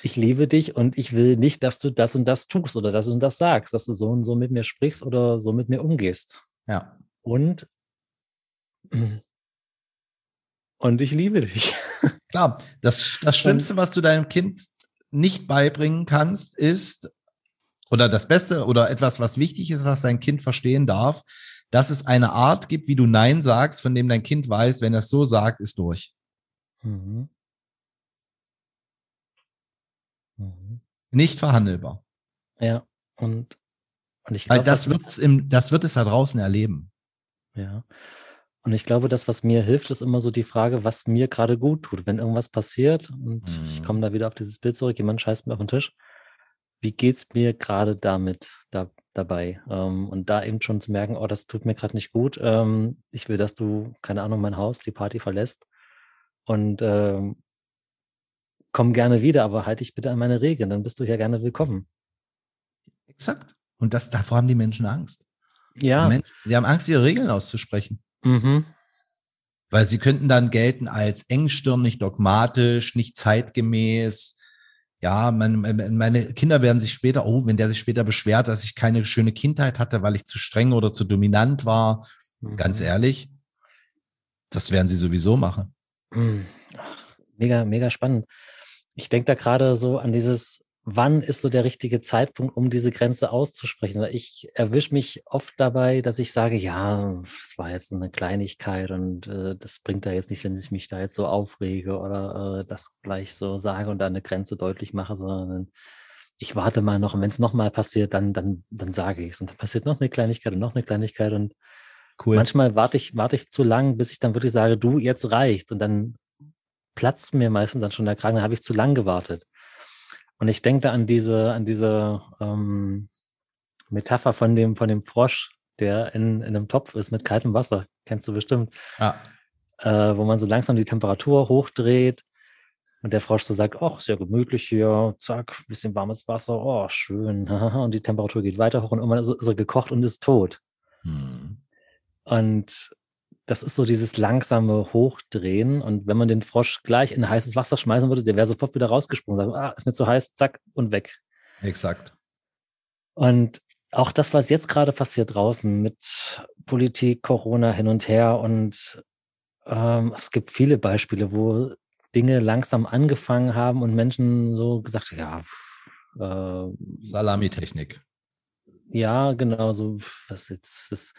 ich liebe dich und ich will nicht, dass du das und das tust oder das und das sagst, dass du so und so mit mir sprichst oder so mit mir umgehst. Ja. Und, und ich liebe dich. Klar, das, das Schlimmste, was du deinem Kind nicht beibringen kannst, ist, oder das Beste oder etwas, was wichtig ist, was dein Kind verstehen darf, dass es eine Art gibt, wie du Nein sagst, von dem dein Kind weiß, wenn er es so sagt, ist durch. Mhm. Mhm. Nicht verhandelbar. Ja, und, und ich glaube. das, wird's im, das wird es da draußen erleben. Ja. Und ich glaube, das, was mir hilft, ist immer so die Frage, was mir gerade gut tut. Wenn irgendwas passiert und mhm. ich komme da wieder auf dieses Bild zurück, jemand scheißt mir auf den Tisch, wie geht es mir gerade damit da, dabei? Ähm, und da eben schon zu merken, oh, das tut mir gerade nicht gut. Ähm, ich will, dass du, keine Ahnung, mein Haus, die Party verlässt. Und ähm, komm gerne wieder, aber halte dich bitte an meine Regeln, dann bist du hier gerne willkommen. Exakt. Und das, davor haben die Menschen Angst. Ja. Die, Menschen, die haben Angst, ihre Regeln auszusprechen. Mhm. Weil sie könnten dann gelten als engstirnig, dogmatisch, nicht zeitgemäß. Ja, mein, meine Kinder werden sich später, oh, wenn der sich später beschwert, dass ich keine schöne Kindheit hatte, weil ich zu streng oder zu dominant war. Mhm. Ganz ehrlich, das werden sie sowieso machen. Mhm. Mega, mega spannend. Ich denke da gerade so an dieses wann ist so der richtige Zeitpunkt, um diese Grenze auszusprechen? Weil ich erwische mich oft dabei, dass ich sage, ja, das war jetzt eine Kleinigkeit und äh, das bringt da jetzt nicht, wenn ich mich da jetzt so aufrege oder äh, das gleich so sage und da eine Grenze deutlich mache, sondern ich warte mal noch und wenn es nochmal passiert, dann, dann, dann sage ich es. Und dann passiert noch eine Kleinigkeit und noch eine Kleinigkeit und cool. manchmal warte ich, warte ich zu lang, bis ich dann wirklich sage, du, jetzt reicht's. Und dann platzt mir meistens dann schon der Kragen, dann habe ich zu lang gewartet. Und ich denke da an diese, an diese ähm, Metapher von dem, von dem Frosch, der in, in einem Topf ist mit kaltem Wasser. Kennst du bestimmt. Ja. Äh, wo man so langsam die Temperatur hochdreht und der Frosch so sagt, ach, sehr gemütlich hier, zack, bisschen warmes Wasser, oh, schön. Und die Temperatur geht weiter hoch und irgendwann ist, er gekocht und ist tot. Hm. Und das ist so dieses langsame Hochdrehen. Und wenn man den Frosch gleich in heißes Wasser schmeißen würde, der wäre sofort wieder rausgesprungen. Sagen, ah, ist mir zu heiß, zack, und weg. Exakt. Und auch das, was jetzt gerade passiert draußen mit Politik, Corona hin und her und ähm, es gibt viele Beispiele, wo Dinge langsam angefangen haben und Menschen so gesagt, ja, äh, Salamitechnik. Ja, genau, so was jetzt, das,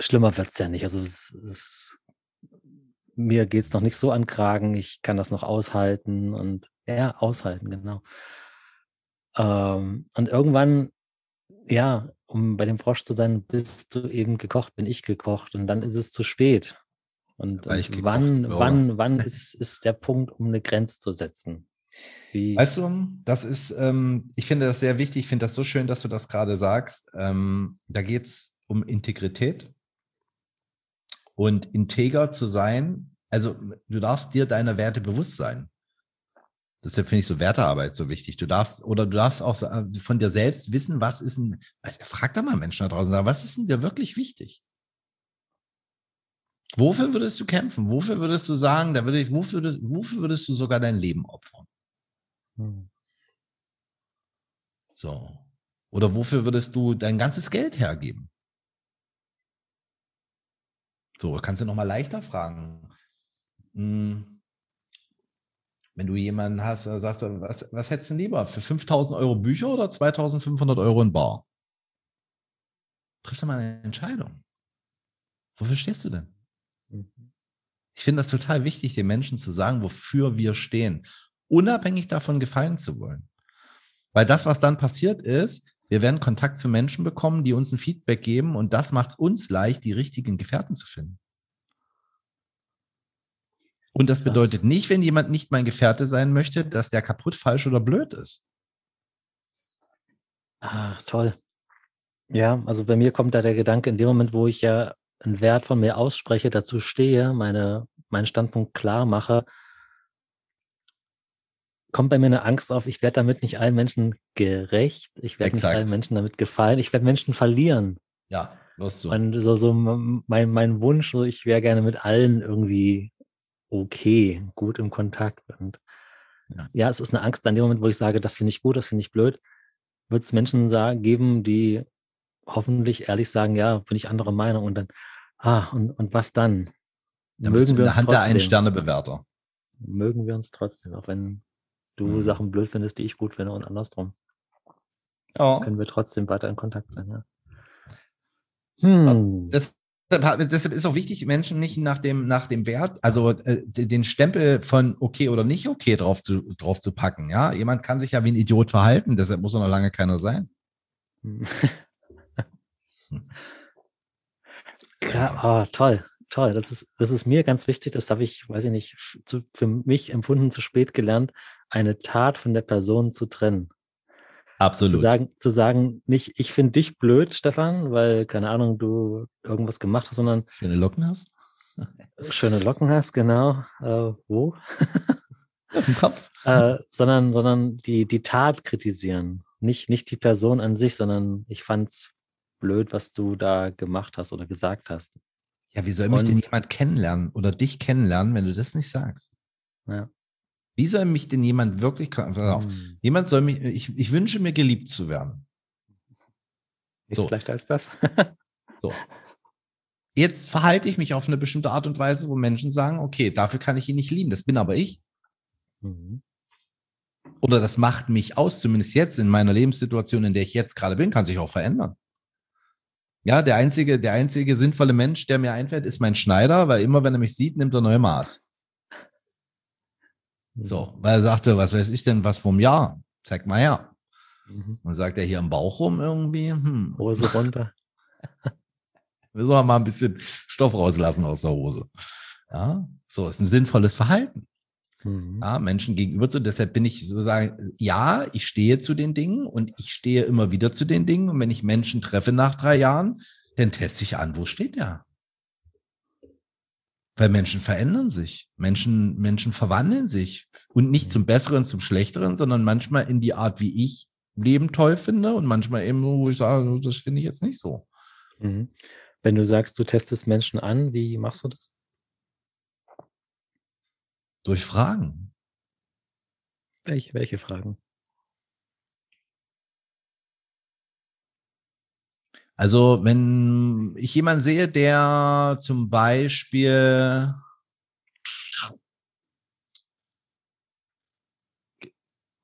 schlimmer wird es ja nicht. Also es, es, mir geht es noch nicht so an Kragen, ich kann das noch aushalten und ja, aushalten, genau. Ähm, und irgendwann, ja, um bei dem Frosch zu sein, bist du eben gekocht, bin ich gekocht und dann ist es zu spät. Und, und wann, gekocht, wann, wann ist, ist der Punkt, um eine Grenze zu setzen? Wie? Weißt du, das ist, ähm, ich finde das sehr wichtig, ich finde das so schön, dass du das gerade sagst. Ähm, da geht es um Integrität und integer zu sein, also du darfst dir deiner Werte bewusst sein. Deshalb finde ich so Wertearbeit so wichtig. Du darfst, oder du darfst auch von dir selbst wissen, was ist denn, frag da mal Menschen da draußen, was ist denn dir wirklich wichtig? Wofür würdest du kämpfen? Wofür würdest du sagen, da würde ich, wofür, wofür würdest du sogar dein Leben opfern? Hm. So. Oder wofür würdest du dein ganzes Geld hergeben? So, kannst du nochmal leichter fragen. Hm. Wenn du jemanden hast, sagst du, was, was hättest du lieber? Für 5000 Euro Bücher oder 2500 Euro in Bar? Triffst du mal eine Entscheidung. Wofür stehst du denn? Mhm. Ich finde das total wichtig, den Menschen zu sagen, wofür wir stehen, unabhängig davon gefallen zu wollen. Weil das, was dann passiert ist, wir werden Kontakt zu Menschen bekommen, die uns ein Feedback geben und das macht es uns leicht, die richtigen Gefährten zu finden. Und das bedeutet nicht, wenn jemand nicht mein Gefährte sein möchte, dass der kaputt, falsch oder blöd ist. Ah, toll. Ja, also bei mir kommt da der Gedanke, in dem Moment, wo ich ja einen Wert von mir ausspreche, dazu stehe, meine, meinen Standpunkt klar mache, kommt bei mir eine Angst auf, ich werde damit nicht allen Menschen gerecht, ich werde nicht allen Menschen damit gefallen, ich werde Menschen verlieren. Ja, wirst du. Und so, so mein, mein Wunsch, so ich wäre gerne mit allen irgendwie okay, gut im Kontakt. Und ja. ja, es ist eine Angst an dem Moment, wo ich sage, das finde ich gut, das finde ich blöd, wird es Menschen sagen, geben, die hoffentlich ehrlich sagen, ja, bin ich anderer Meinung und dann, ah, und, und was dann? dann mögen wir uns Hand trotzdem. der einen Sternebewerter. Mögen wir uns trotzdem, auch wenn du mhm. Sachen blöd findest, die ich gut finde und andersrum. Ja. Können wir trotzdem weiter in Kontakt sein, ja. Hm. Das, Deshalb ist auch wichtig, Menschen nicht nach dem, nach dem Wert, also äh, den Stempel von okay oder nicht okay drauf zu, drauf zu packen. Ja, jemand kann sich ja wie ein Idiot verhalten, deshalb muss er noch lange keiner sein. ja, oh, toll, toll. Das ist, das ist mir ganz wichtig. Das habe ich, weiß ich nicht, zu, für mich empfunden zu spät gelernt, eine Tat von der Person zu trennen. Absolut. Zu sagen, zu sagen nicht, ich finde dich blöd, Stefan, weil, keine Ahnung, du irgendwas gemacht hast, sondern. Schöne Locken hast? schöne Locken hast, genau. Äh, wo? Im Kopf. äh, sondern, sondern die, die Tat kritisieren. Nicht, nicht die Person an sich, sondern ich fand's blöd, was du da gemacht hast oder gesagt hast. Ja, wie soll mich Und, denn jemand kennenlernen oder dich kennenlernen, wenn du das nicht sagst? Ja. Wie soll mich denn jemand wirklich, also hm. jemand soll mich, ich, ich wünsche mir geliebt zu werden. Nichts so. leichter als das. so. Jetzt verhalte ich mich auf eine bestimmte Art und Weise, wo Menschen sagen, okay, dafür kann ich ihn nicht lieben, das bin aber ich. Mhm. Oder das macht mich aus, zumindest jetzt in meiner Lebenssituation, in der ich jetzt gerade bin, kann sich auch verändern. Ja, der einzige, der einzige sinnvolle Mensch, der mir einfällt, ist mein Schneider, weil immer, wenn er mich sieht, nimmt er neue Maß. So, weil er sagte, was weiß ich denn, was vom Jahr? Zeig mal her. Mhm. Und sagt er hier im Bauch rum irgendwie, hm. Hose runter. Müssen wir mal ein bisschen Stoff rauslassen aus der Hose. Ja, so ist ein sinnvolles Verhalten. Mhm. Ja, Menschen gegenüber zu. Deshalb bin ich sozusagen, ja, ich stehe zu den Dingen und ich stehe immer wieder zu den Dingen. Und wenn ich Menschen treffe nach drei Jahren, dann teste ich an, wo steht der? Weil Menschen verändern sich. Menschen, Menschen verwandeln sich. Und nicht zum Besseren, zum Schlechteren, sondern manchmal in die Art, wie ich Leben toll finde und manchmal eben, wo ich sage, das finde ich jetzt nicht so. Mhm. Wenn du sagst, du testest Menschen an, wie machst du das? Durch Fragen. Welche, welche Fragen? Also, wenn ich jemanden sehe, der zum Beispiel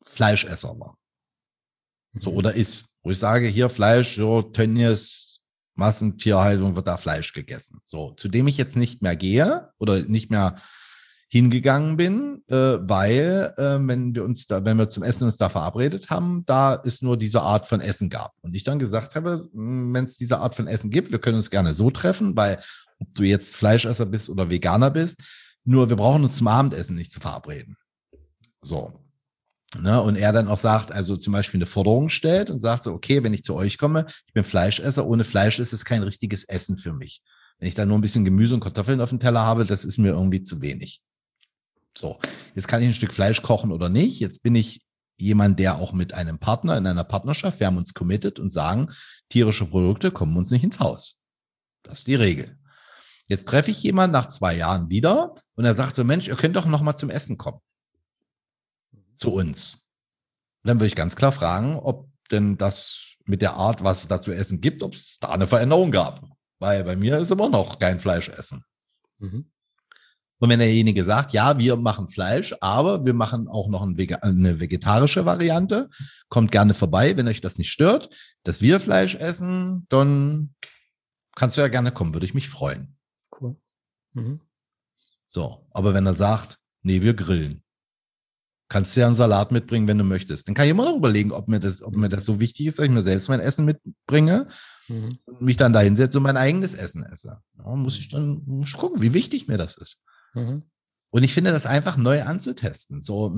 Fleischesser war. So, mhm. oder ist. Wo ich sage, hier Fleisch, so Tönnies, Massentierhaltung wird da Fleisch gegessen. So, zu dem ich jetzt nicht mehr gehe oder nicht mehr hingegangen bin, äh, weil äh, wenn wir uns da, wenn wir zum Essen uns da verabredet haben, da es nur diese Art von Essen gab. Und ich dann gesagt habe, hm, wenn es diese Art von Essen gibt, wir können uns gerne so treffen, weil ob du jetzt Fleischesser bist oder Veganer bist, nur wir brauchen uns zum Abendessen nicht zu verabreden. So. Ne, und er dann auch sagt, also zum Beispiel eine Forderung stellt und sagt so, okay, wenn ich zu euch komme, ich bin Fleischesser, ohne Fleisch ist es kein richtiges Essen für mich. Wenn ich da nur ein bisschen Gemüse und Kartoffeln auf dem Teller habe, das ist mir irgendwie zu wenig. So, jetzt kann ich ein Stück Fleisch kochen oder nicht. Jetzt bin ich jemand, der auch mit einem Partner in einer Partnerschaft, wir haben uns committed und sagen, tierische Produkte kommen uns nicht ins Haus. Das ist die Regel. Jetzt treffe ich jemanden nach zwei Jahren wieder und er sagt so, Mensch, ihr könnt doch noch mal zum Essen kommen. Zu uns. Und dann würde ich ganz klar fragen, ob denn das mit der Art, was es da zu essen gibt, ob es da eine Veränderung gab. Weil bei mir ist immer noch kein Fleisch essen. Mhm. Und wenn derjenige sagt, ja, wir machen Fleisch, aber wir machen auch noch eine vegetarische Variante, kommt gerne vorbei, wenn euch das nicht stört, dass wir Fleisch essen, dann kannst du ja gerne kommen, würde ich mich freuen. Cool. Mhm. So, aber wenn er sagt, nee, wir grillen, kannst du ja einen Salat mitbringen, wenn du möchtest. Dann kann ich immer noch überlegen, ob mir das, ob mir das so wichtig ist, dass ich mir selbst mein Essen mitbringe mhm. und mich dann da hinsetze und mein eigenes Essen esse. Ja, muss ich dann muss ich gucken, wie wichtig mir das ist. Mhm. Und ich finde das einfach neu anzutesten. So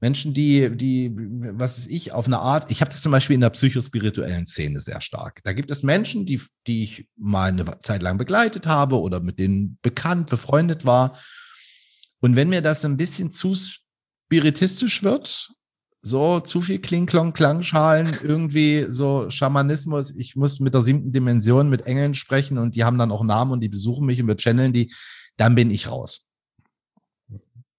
Menschen, die, die, was ist ich, auf eine Art, ich habe das zum Beispiel in der psychospirituellen Szene sehr stark. Da gibt es Menschen, die, die ich mal eine Zeit lang begleitet habe oder mit denen bekannt, befreundet war. Und wenn mir das ein bisschen zu spiritistisch wird, so zu viel Kling-Klong, Klangschalen, irgendwie so Schamanismus. Ich muss mit der siebten Dimension mit Engeln sprechen und die haben dann auch Namen und die besuchen mich und wir channeln die dann bin ich raus.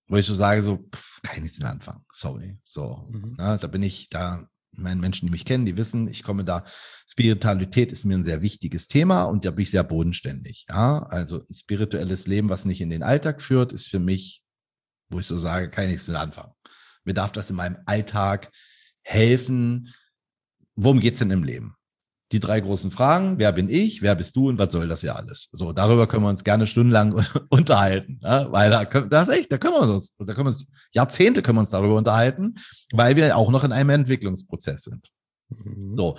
Wo ich so sage, so, pff, kann ich nichts mehr anfangen. Sorry. So, mhm. na, da bin ich, da, meine Menschen, die mich kennen, die wissen, ich komme da, Spiritualität ist mir ein sehr wichtiges Thema und da bin ich sehr bodenständig. Ja, also ein spirituelles Leben, was nicht in den Alltag führt, ist für mich, wo ich so sage, kann ich nichts mehr anfangen. Mir darf das in meinem Alltag helfen. Worum geht's denn im Leben? Die drei großen Fragen, wer bin ich, wer bist du und was soll das ja alles? So, darüber können wir uns gerne stundenlang unterhalten, ja? weil da, das ist echt, da können wir uns, da können wir uns, Jahrzehnte können wir uns darüber unterhalten, weil wir auch noch in einem Entwicklungsprozess sind. Mhm. So.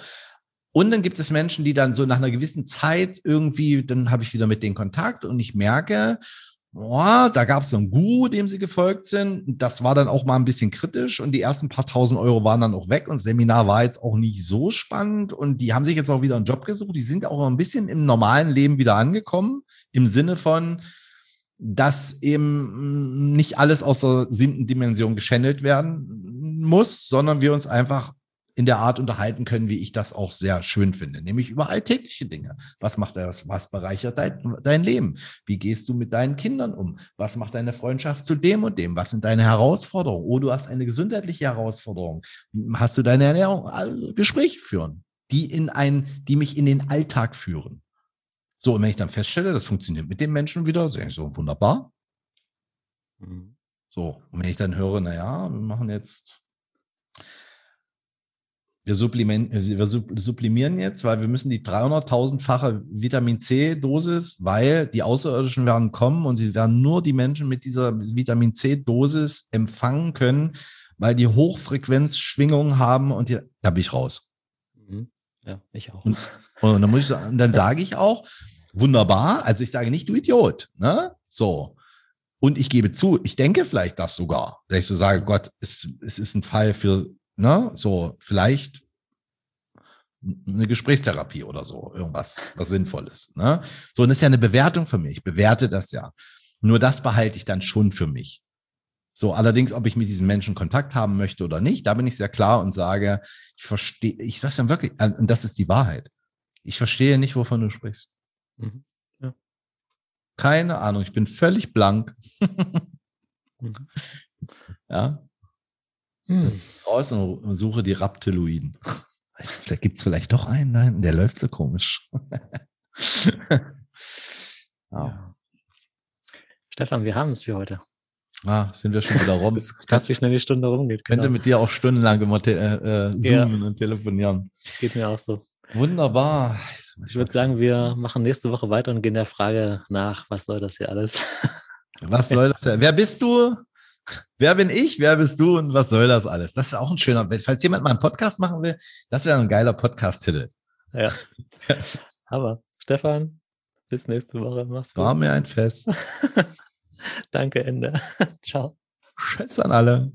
Und dann gibt es Menschen, die dann so nach einer gewissen Zeit irgendwie, dann habe ich wieder mit denen Kontakt und ich merke, oh, da gab es einen Guru, dem sie gefolgt sind. Das war dann auch mal ein bisschen kritisch und die ersten paar tausend Euro waren dann auch weg und das Seminar war jetzt auch nicht so spannend und die haben sich jetzt auch wieder einen Job gesucht. Die sind auch ein bisschen im normalen Leben wieder angekommen, im Sinne von, dass eben nicht alles aus der siebten Dimension geschändelt werden muss, sondern wir uns einfach in der Art unterhalten können, wie ich das auch sehr schön finde, nämlich über alltägliche Dinge. Was macht das, was bereichert dein, dein Leben? Wie gehst du mit deinen Kindern um? Was macht deine Freundschaft zu dem und dem? Was sind deine Herausforderungen? Oh, du hast eine gesundheitliche Herausforderung. Hast du deine Ernährung? Also Gespräche führen, die in ein, die mich in den Alltag führen. So, und wenn ich dann feststelle, das funktioniert mit den Menschen wieder, sage ich so, wunderbar. Mhm. So, und wenn ich dann höre, naja, wir machen jetzt wir, äh, wir sublimieren jetzt, weil wir müssen die 300.000-fache Vitamin C-Dosis, weil die Außerirdischen werden kommen und sie werden nur die Menschen mit dieser Vitamin C-Dosis empfangen können, weil die Hochfrequenzschwingungen haben und die, da bin ich raus. Mhm. Ja, ich auch. Und, und dann muss ich sagen, dann sage ich auch, wunderbar, also ich sage nicht, du Idiot, ne? So. Und ich gebe zu, ich denke vielleicht das sogar, dass ich so sage, Gott, es, es ist ein Fall für ne, so vielleicht eine Gesprächstherapie oder so, irgendwas, was Sinnvolles. Ne? So, und das ist ja eine Bewertung für mich. Ich bewerte das ja. Nur das behalte ich dann schon für mich. So, allerdings, ob ich mit diesen Menschen Kontakt haben möchte oder nicht, da bin ich sehr klar und sage, ich verstehe, ich sage dann wirklich, äh, und das ist die Wahrheit. Ich verstehe nicht, wovon du sprichst. Mhm. Ja. Keine Ahnung, ich bin völlig blank. mhm. Ja, hm. Draußen und suche die Raptiloiden. Vielleicht gibt es vielleicht doch einen, nein, der läuft so komisch. ja. Stefan, wir haben es für heute. Ah, sind wir schon wieder rum. Kannst wie schnell die Stunde rumgeht. Könnte genau. mit dir auch stundenlang immer äh, äh, zoomen ja. und telefonieren. Geht mir auch so. Wunderbar. Ich würde sagen, wir machen nächste Woche weiter und gehen der Frage nach, was soll das hier alles? Was soll das? Wer bist du? Wer bin ich? Wer bist du? Und was soll das alles? Das ist auch ein schöner, falls jemand mal einen Podcast machen will, das wäre ein geiler Podcast-Titel. Ja. Aber Stefan, bis nächste Woche. Mach's gut. War mir ein Fest. Danke, Ende. Ciao. Schätze an alle.